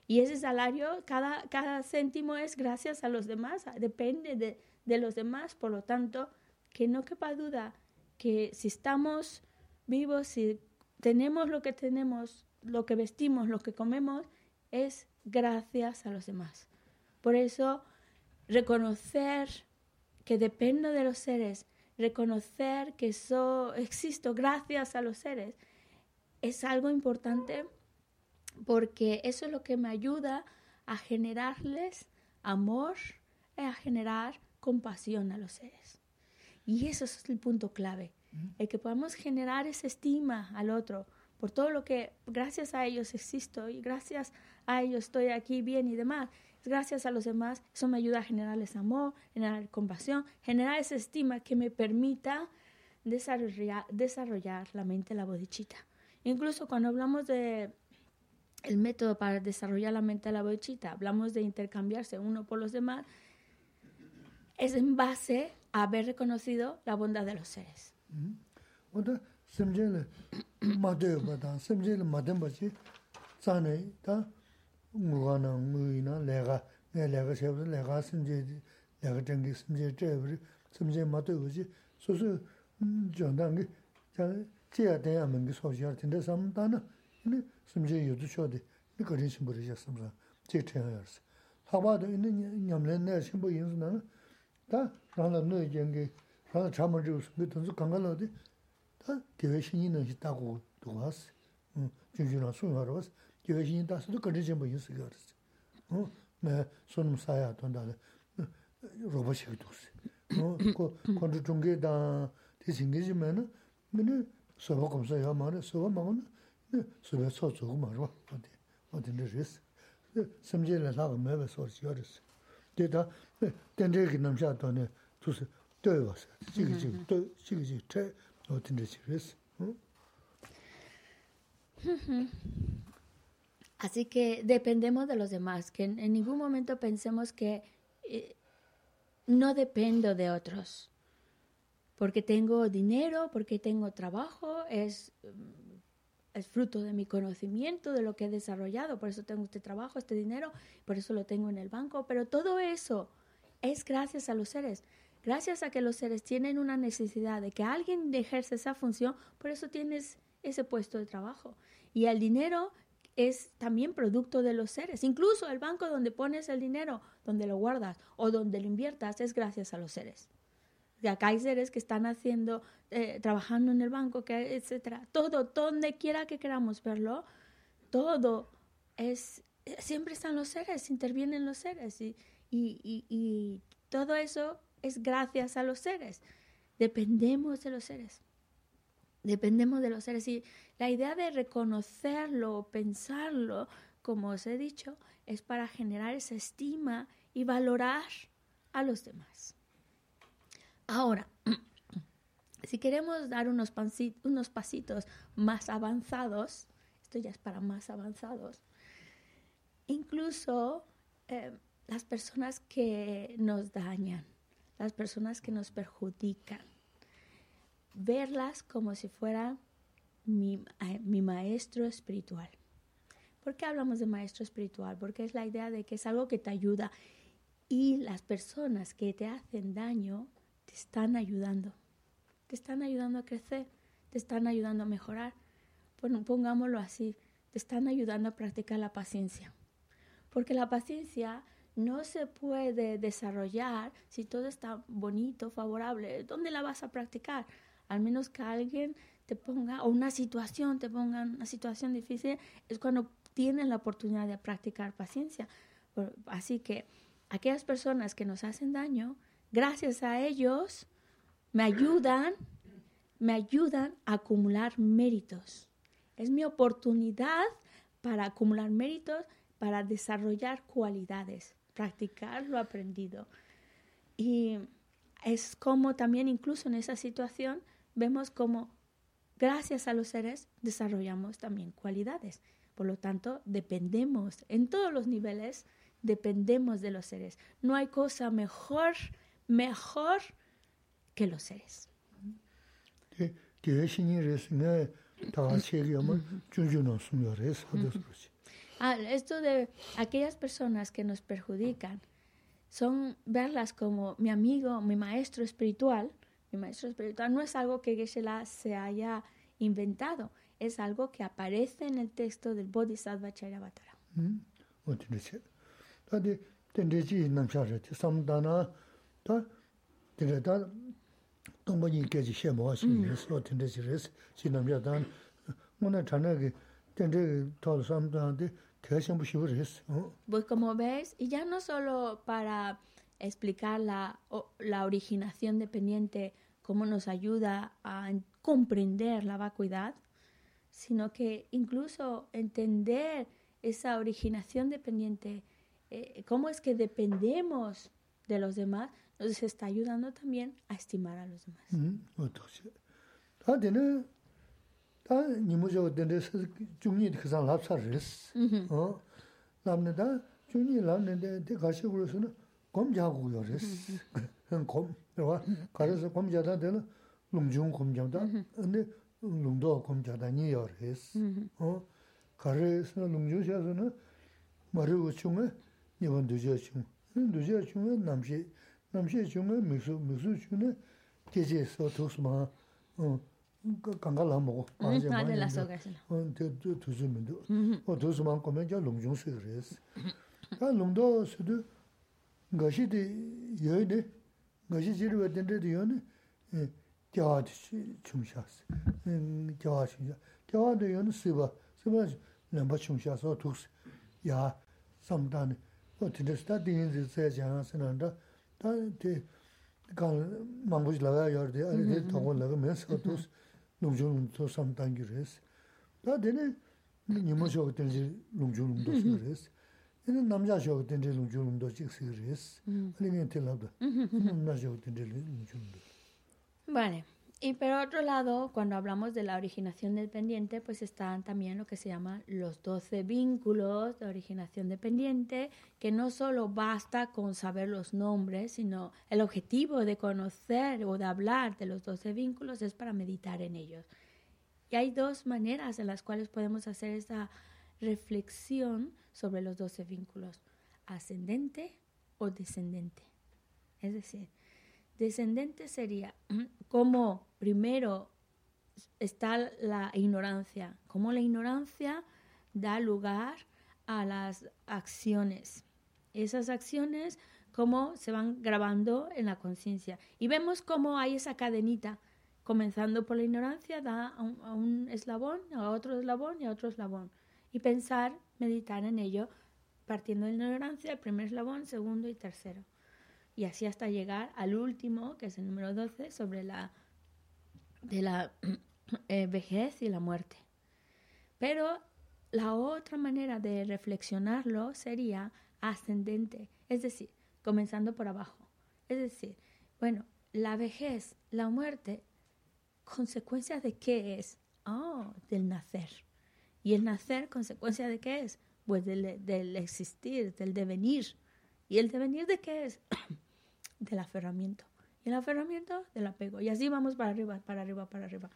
S1: Y ese salario, cada, cada céntimo es gracias a los demás, depende de, de los demás, por lo tanto, que no quepa duda que si estamos vivos, si tenemos lo que tenemos, lo que vestimos, lo que comemos, es gracias a los demás. Por eso, reconocer que dependo de los seres, reconocer que so, existo gracias a los seres, es algo importante porque eso es lo que me ayuda a generarles amor y a generar compasión a los seres. Y eso es el punto clave, el que podamos generar esa estima al otro por todo lo que gracias a ellos existo y gracias a ellos estoy aquí bien y demás. Gracias a los demás, eso me ayuda a generarles amor, generar compasión, generar esa estima que me permita desarrollar, desarrollar la mente, la bodichita. Incluso cuando hablamos de el método para desarrollar la mente la bodichita, hablamos de intercambiarse uno por los demás, es en base a haber reconocido la bondad de los seres.
S2: zane ta nguwa na ngui na lega, nga lega shebu lega simje, lega tengi simje chebri, simje mato uji, susu jondangi, chiya tenya mingi soshiyar tinda samdana, simje yudu chodi, ni karin shimburi ya samsa, chik tenya yarsi. Haba do ini nyamle naya shimbo yinsu na, ta rana nui jengi, rana chama jivu simje tunzu kanga lodi, ta dewe shingi na hita kuku duwaasi, mm, junju na suyo harwaasi, 여신 다스도 거리지 뭐 있어 그랬어. 어? 네, 손 사야 돈다. 로봇이 도스. 어, 그 건조 중계다 대신기지면은 근데 서버 검사야 말에 서버 먹은 네, 서버 서주고 말어. 어디 어디는 리스. 섬제를 하고 매매 소리 열었어. 데이터 된데기 남자 돈에 두스 떼어 봤어. 지기 지기 또 지기 지기 태 어디는 리스. 응?
S1: Así que dependemos de los demás, que en, ningún momento pensemos que eh, no dependo de otros. Porque tengo dinero, porque tengo trabajo, es, mm, es fruto de mi conocimiento, de lo que he desarrollado, por eso tengo este trabajo, este dinero, por eso lo tengo en el banco, pero todo eso es gracias a los seres. Gracias a que los seres tienen una necesidad de que alguien ejerce esa función, por eso tienes ese puesto de trabajo. Y el dinero es también producto de los seres. Incluso el banco donde pones el dinero, donde lo guardas o donde lo inviertas, es gracias a los seres. Y acá hay seres que están haciendo, eh, trabajando en el banco, que, etcétera. Todo, donde quiera que queramos verlo, todo es, siempre están los seres, intervienen los seres. Y, y todo eso es gracias a los seres. Dependemos de los seres. Dependemos de los seres. Y la idea de reconocerlo, pensarlo, como os he dicho, es para generar esa estima y valorar a los demás. Ahora, si queremos dar unos, unos pasitos más avanzados, esto ya es para más avanzados, incluso eh, las personas que nos dañan, las personas que nos perjudican, verlas como si fueran mi, mi, maestro espiritual. ¿Por qué hablamos de maestro espiritual? Porque es la idea de que es algo que te ayuda y las personas que te hacen daño te están ayudando, te están ayudando a crecer, te están ayudando a mejorar. Bueno, pongámoslo así, te están ayudando a practicar la paciencia. Porque la paciencia no se puede desarrollar si todo está bonito, favorable. ¿Dónde la vas a practicar? Al menos que alguien te ponga, o una situación te ponga una situación difícil, es cuando tienen la oportunidad de practicar paciencia. Así que aquellas personas que nos hacen daño, gracias a ellos, me ayudan, me ayudan a acumular méritos. Es mi oportunidad para acumular méritos, para desarrollar cualidades, practicar lo aprendido. Y es como también incluso en esa situación vemos como gracias a los seres desarrollamos también cualidades. Por lo tanto, dependemos en todos los niveles, dependemos de los seres. No hay cosa mejor, mejor que los seres. Ah, esto de aquellas personas que nos perjudican son verlas como mi amigo, mi maestro espiritual, mi maestro espiritual no es algo que Geshe-la se haya inventado, es algo que aparece en el texto del Bodhisattva Charyavatara. Pues como ves, y ya no solo para explicar la, la originación dependiente, cómo nos ayuda a comprender la vacuidad, sino que incluso entender esa originación dependiente, eh, cómo es que dependemos de los demás, nos está ayudando también a estimar a los demás.
S2: 검자고 요레스 검 와, 가르서 검자다 되나 롱중 검자다 근데 롱도 검자다 니요레스 어 가르 스나 농주샤서는 마르고 중에 이번 두제 중 두제 중에 남시 남시 중에 미수 미수 중에 계제서 도스마 어 강가라 먹어
S1: 맞아 맞아 las hogas
S2: 어 저도 두즈면도 어 도스만 거면 저 농중스 그랬어 아 농도 수도 ngashi di yoy ne, ngashi jirwa dinde di yoy ne, gyawa di e, chungshas, gyawa e, chungshas. Gyawa di yoy ne siva, siva lamba chungshas o tuks, yaa samdani, o dinde sita dingin zi zaya jayana sinanda, ta di kan mambuj laga yor di, ari di mm-hmm. tongo laga men sa tuks, nungchung nungto samdangi res. Ta dine nimo shok dinde nungchung nungto mm-hmm. res. Tī nī nīmo shōg tīngi lūngchū lūng tō sī rēs. Nī nāmjā shōg tīngi lūngchū lūng tō chīk sī rēs. Ārī ngā tī lāgā, nāmjā shōg tīngi lūngchū lūng tō.
S1: Vale. Y por otro lado, cuando hablamos de la originación dependiente, pues están también lo que se llama los 12 vínculos de originación dependiente, que no solo basta con saber los nombres, sino el objetivo de conocer o de hablar de los 12 vínculos es para meditar en ellos. Y hay dos maneras en las cuales podemos hacer esa reflexión sobre los 12 vínculos, ascendente o descendente. Es decir, Descendente sería como primero está la ignorancia, como la ignorancia da lugar a las acciones. Esas acciones como se van grabando en la conciencia. Y vemos cómo hay esa cadenita, comenzando por la ignorancia, da a un, a un, eslabón, a otro eslabón y a otro eslabón. Y pensar, meditar en ello, partiendo de la ignorancia, el primer eslabón, segundo y tercero y así hasta llegar al último, que es el número 12, sobre la, de la eh, vejez y la muerte. Pero la otra manera de reflexionarlo sería ascendente, es decir, comenzando por abajo. Es decir, bueno, la vejez, la muerte, ¿consecuencia de qué es? Oh, del nacer. ¿Y el nacer, consecuencia de qué es? Pues del, del existir, del devenir. ¿Y el devenir de qué es? del aferramiento. Y el aferramiento del apego. Y así vamos para arriba, para arriba, para arriba.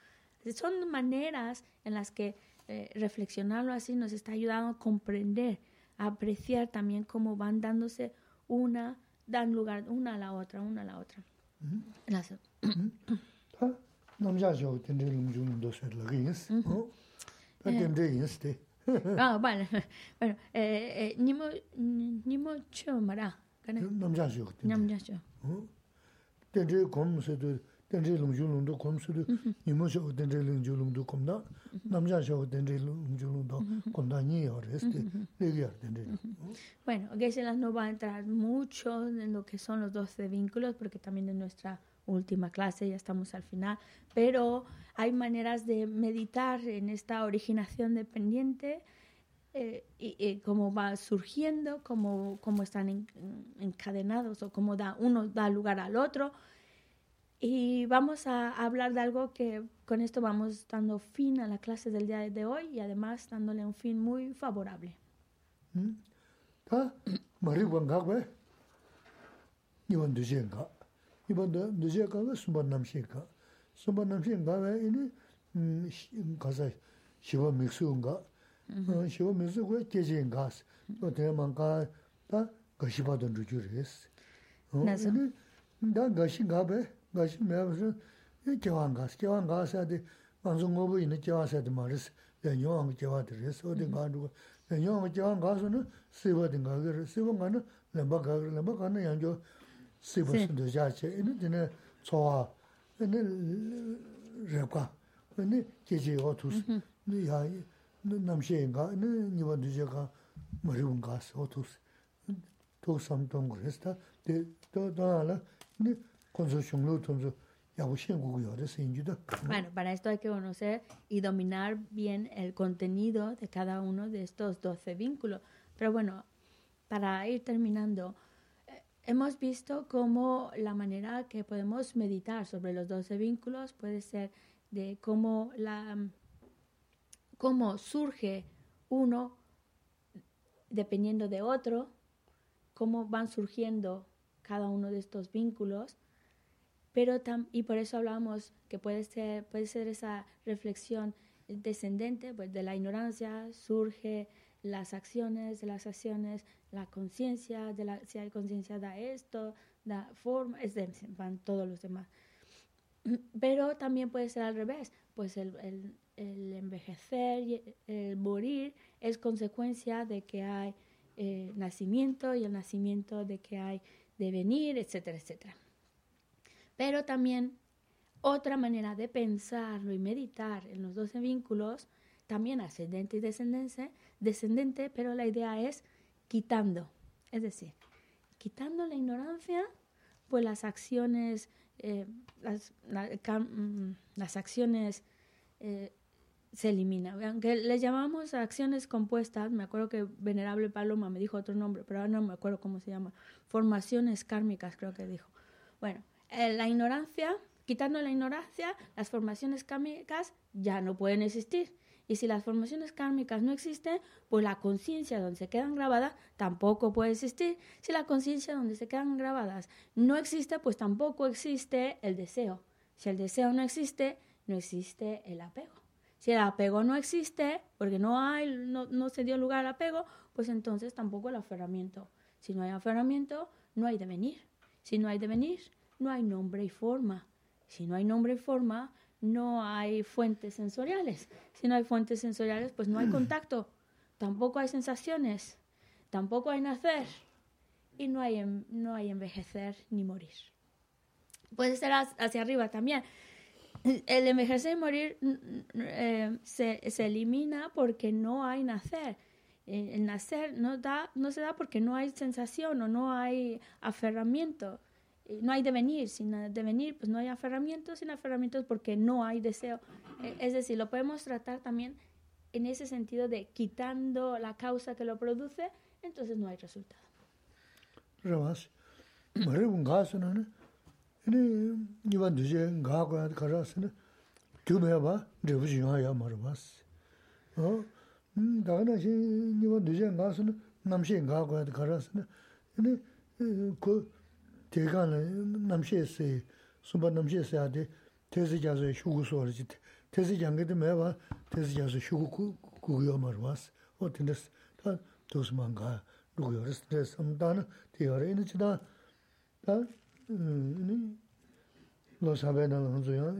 S1: Son maneras en las que eh, reflexionarlo así nos está ayudando a comprender, a apreciar también cómo van dándose una, dan lugar una a la otra, una a la otra. Gracias. Eh. Ah, bueno. Bueno, eh, eh,
S2: nimo nimo chomara. Namja jo. Namja jo. Tenje kom se do tenje lung ju lung do kom se do nimo jo tenje lung ju lung do kom da. Namja jo tenje lung ju lung do kom da ni ahora este legar tenje. Bueno, que
S1: se las no va a entrar mucho en lo que son los 12 vínculos porque también en nuestra última clase ya estamos al final, pero hay maneras de meditar en esta originación dependiente eh, y, y, cómo va surgiendo, cómo, cómo están en, encadenados o cómo da, uno da lugar al otro. Y vamos a hablar de algo que con esto vamos dando fin a la clase del día de hoy y además dándole un fin muy favorable.
S2: sōmbā nāmshī ngā wē inī kāsā shīvā mīksū ngā, shīvā mīksū guwa kēchī
S1: ngā
S2: sī, tō tē mā ngā tā gāshī bā tōn rūchū rē sī. Inī dā gāshī ngā bē, gāshī mē bā sī, yī kiawā ngā sī, kiawā ngā sā tī, mā sō ngō bō inī kiawā sā tī mā rē sī, yā nyō ngā kiawā tī rē sī, o tī ngā rū guwa, yā nyō ngā kiawā ngā sō nā sīvā tī ngā gā rē, sīvā ngā nā lēmbā gā gā rē, lēmbā gā nā yā ngā sīvā sī tō chā chē, inī tī nā tsō ane rekwa, ane cheche yo tus, mm-hmm. ya namshe inga, ane niwa duje ka maribun kaas yo tus, tok samtong kores ta, de dana la, ane konso shunglo tonzo,
S1: Bueno, para esto hay que conocer y dominar bien el contenido de cada uno de estos 12 vínculos. Pero bueno, para ir terminando, hemos visto cómo la manera que podemos meditar sobre los 12 vínculos puede ser de cómo la cómo surge uno dependiendo de otro, cómo van surgiendo cada uno de estos vínculos, pero tam, y por eso hablamos que puede ser, puede ser esa reflexión descendente, pues de la ignorancia surge las acciones, las acciones, la conciencia, de la, si hay conciencia da esto, da forma, es de, van todos los demás. Pero también puede ser al revés, pues el, el, el envejecer y el morir es consecuencia de que hay eh, nacimiento y el nacimiento de que hay devenir, etcétera, etcétera. Pero también otra manera de pensarlo y meditar en los 12 vínculos, también ascendente y descendente, descendente, pero la idea es quitando, es decir, quitando la ignorancia, pues las acciones, eh, las, mm, las, acciones eh, se eliminan. Aunque le llamamos acciones compuestas, me acuerdo que Venerable Paloma me dijo otro nombre, pero ahora no me acuerdo cómo se llama. Formaciones kármicas, creo que dijo. Bueno, eh, la ignorancia, quitando la ignorancia, las formaciones kármicas ya no pueden existir. Y si las formaciones kármicas no existen, pues la conciencia donde se quedan grabadas tampoco puede existir. Si la conciencia donde se quedan grabadas no existe, pues tampoco existe el deseo. Si el deseo no existe, no existe el apego. Si el apego no existe, porque no hay, no, no se dio lugar al apego, pues entonces tampoco el aferramiento. Si no hay aferramiento, no hay devenir. Si no hay devenir, no hay nombre y forma. Si no hay nombre y forma, no hay fuentes sensoriales. Si no hay fuentes sensoriales, pues no hay contacto, tampoco hay sensaciones, tampoco hay nacer y no hay, no hay envejecer ni morir. Puede ser hacia arriba también. El envejecer y morir eh, se, se, elimina porque no hay nacer. El nacer no, da, no se da porque no hay sensación o no hay aferramiento no hay devenir, sin devenir, pues no hay aferramientos, sin aferramientos porque no hay deseo. E, es decir, lo podemos tratar también en ese sentido de quitando la causa que lo produce, entonces no hay resultado.
S2: 대간에 남셰세 수바 남셰세 아데 테스자서 휴구소 알지 테스장게도 매바 테스자서 휴구 구요 말was 어 텐데스 다 도스만가 누구요 스트레스 엄다나 티어레는 지다 다 음, 로사베나 lonzo야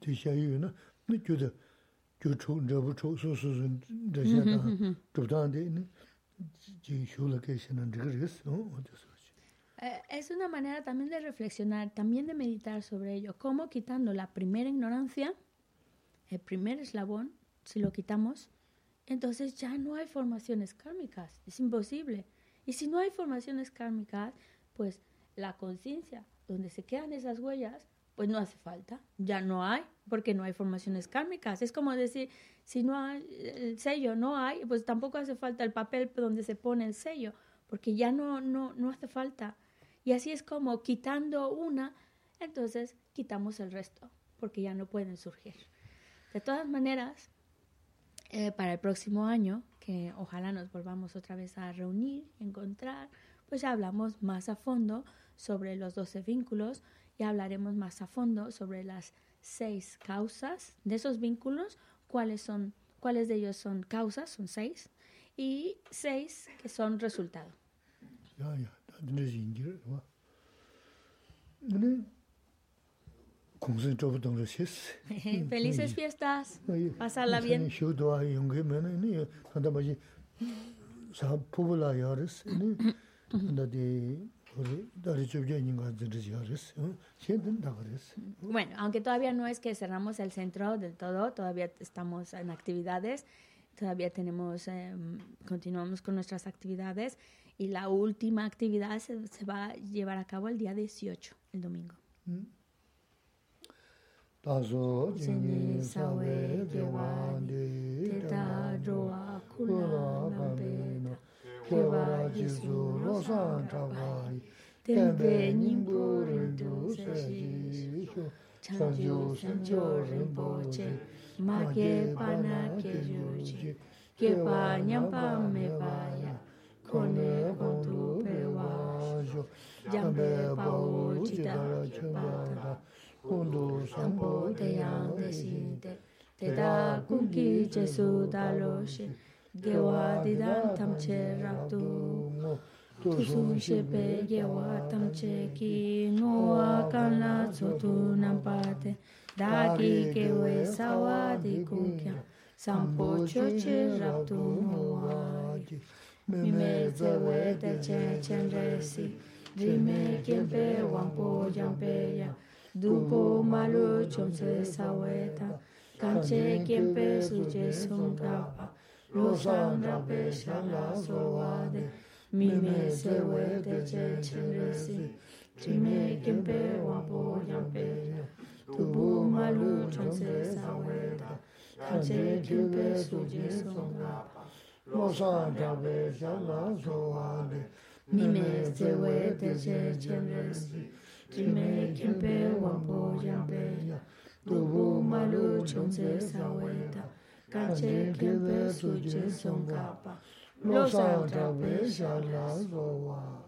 S2: 디샤유나 느껴도 교초 저부 초소소스 저샤다 도다데 지 휴로케이션은 되겠어 어디서
S1: Eh, es una manera también de reflexionar, también de meditar sobre ello, cómo quitando la primera ignorancia, el primer eslabón, si lo quitamos, entonces ya no hay formaciones kármicas, es imposible. Y si no hay formaciones kármicas, pues la conciencia, donde se quedan esas huellas, pues no hace falta, ya no hay, porque no hay formaciones kármicas. Es como decir, si no hay el sello, no hay, pues tampoco hace falta el papel donde se pone el sello, porque ya no, no, no hace falta. Y así es como quitando una, entonces quitamos el resto, porque ya no pueden surgir. De todas maneras, eh, para el próximo año, que ojalá nos volvamos otra vez a reunir, encontrar, pues ya hablamos más a fondo sobre los 12 vínculos y hablaremos más a fondo sobre las seis causas de esos vínculos, cuáles son, cuáles de ellos son causas, son seis, y seis que son resultado. Felices fiestas. Pasarla bien. Bueno, aunque todavía no es que cerramos el centro del todo, todavía estamos en actividades, todavía tenemos, eh, continuamos con nuestras actividades y la última actividad se, se, va a llevar a cabo el día 18, el domingo. Tazo kone kontu pewa jo, jambe pao chidara chumada, kundu sampo teyang desinte, teta kunki jesu dalo daloshe, gewa didan tamche raktu, tusu shepe gewa tamche ki noa kanla tsotu nampate, daki kewe sawadi kunkya, sampo choche raktu noa. mime zewe de chen chen re si drime kempe wangpo yangpe ya dupo malu chomse sawe ta kamche kempe suje sunga pa lo sanga pe shanga so wa de mime zewe de chen chen re si drime kempe wangpo yangpe ya dupo malu chomse sawe ta kamche kempe suje sunga pa 로사 자베 샤나 소와데 니메 제웨 데제 제메스 김메 김베 왕보 양베야
S2: 도보 말루 총세 사웨다
S1: 가체 김베 수제 송가파
S2: 로사 자베 샤나 소와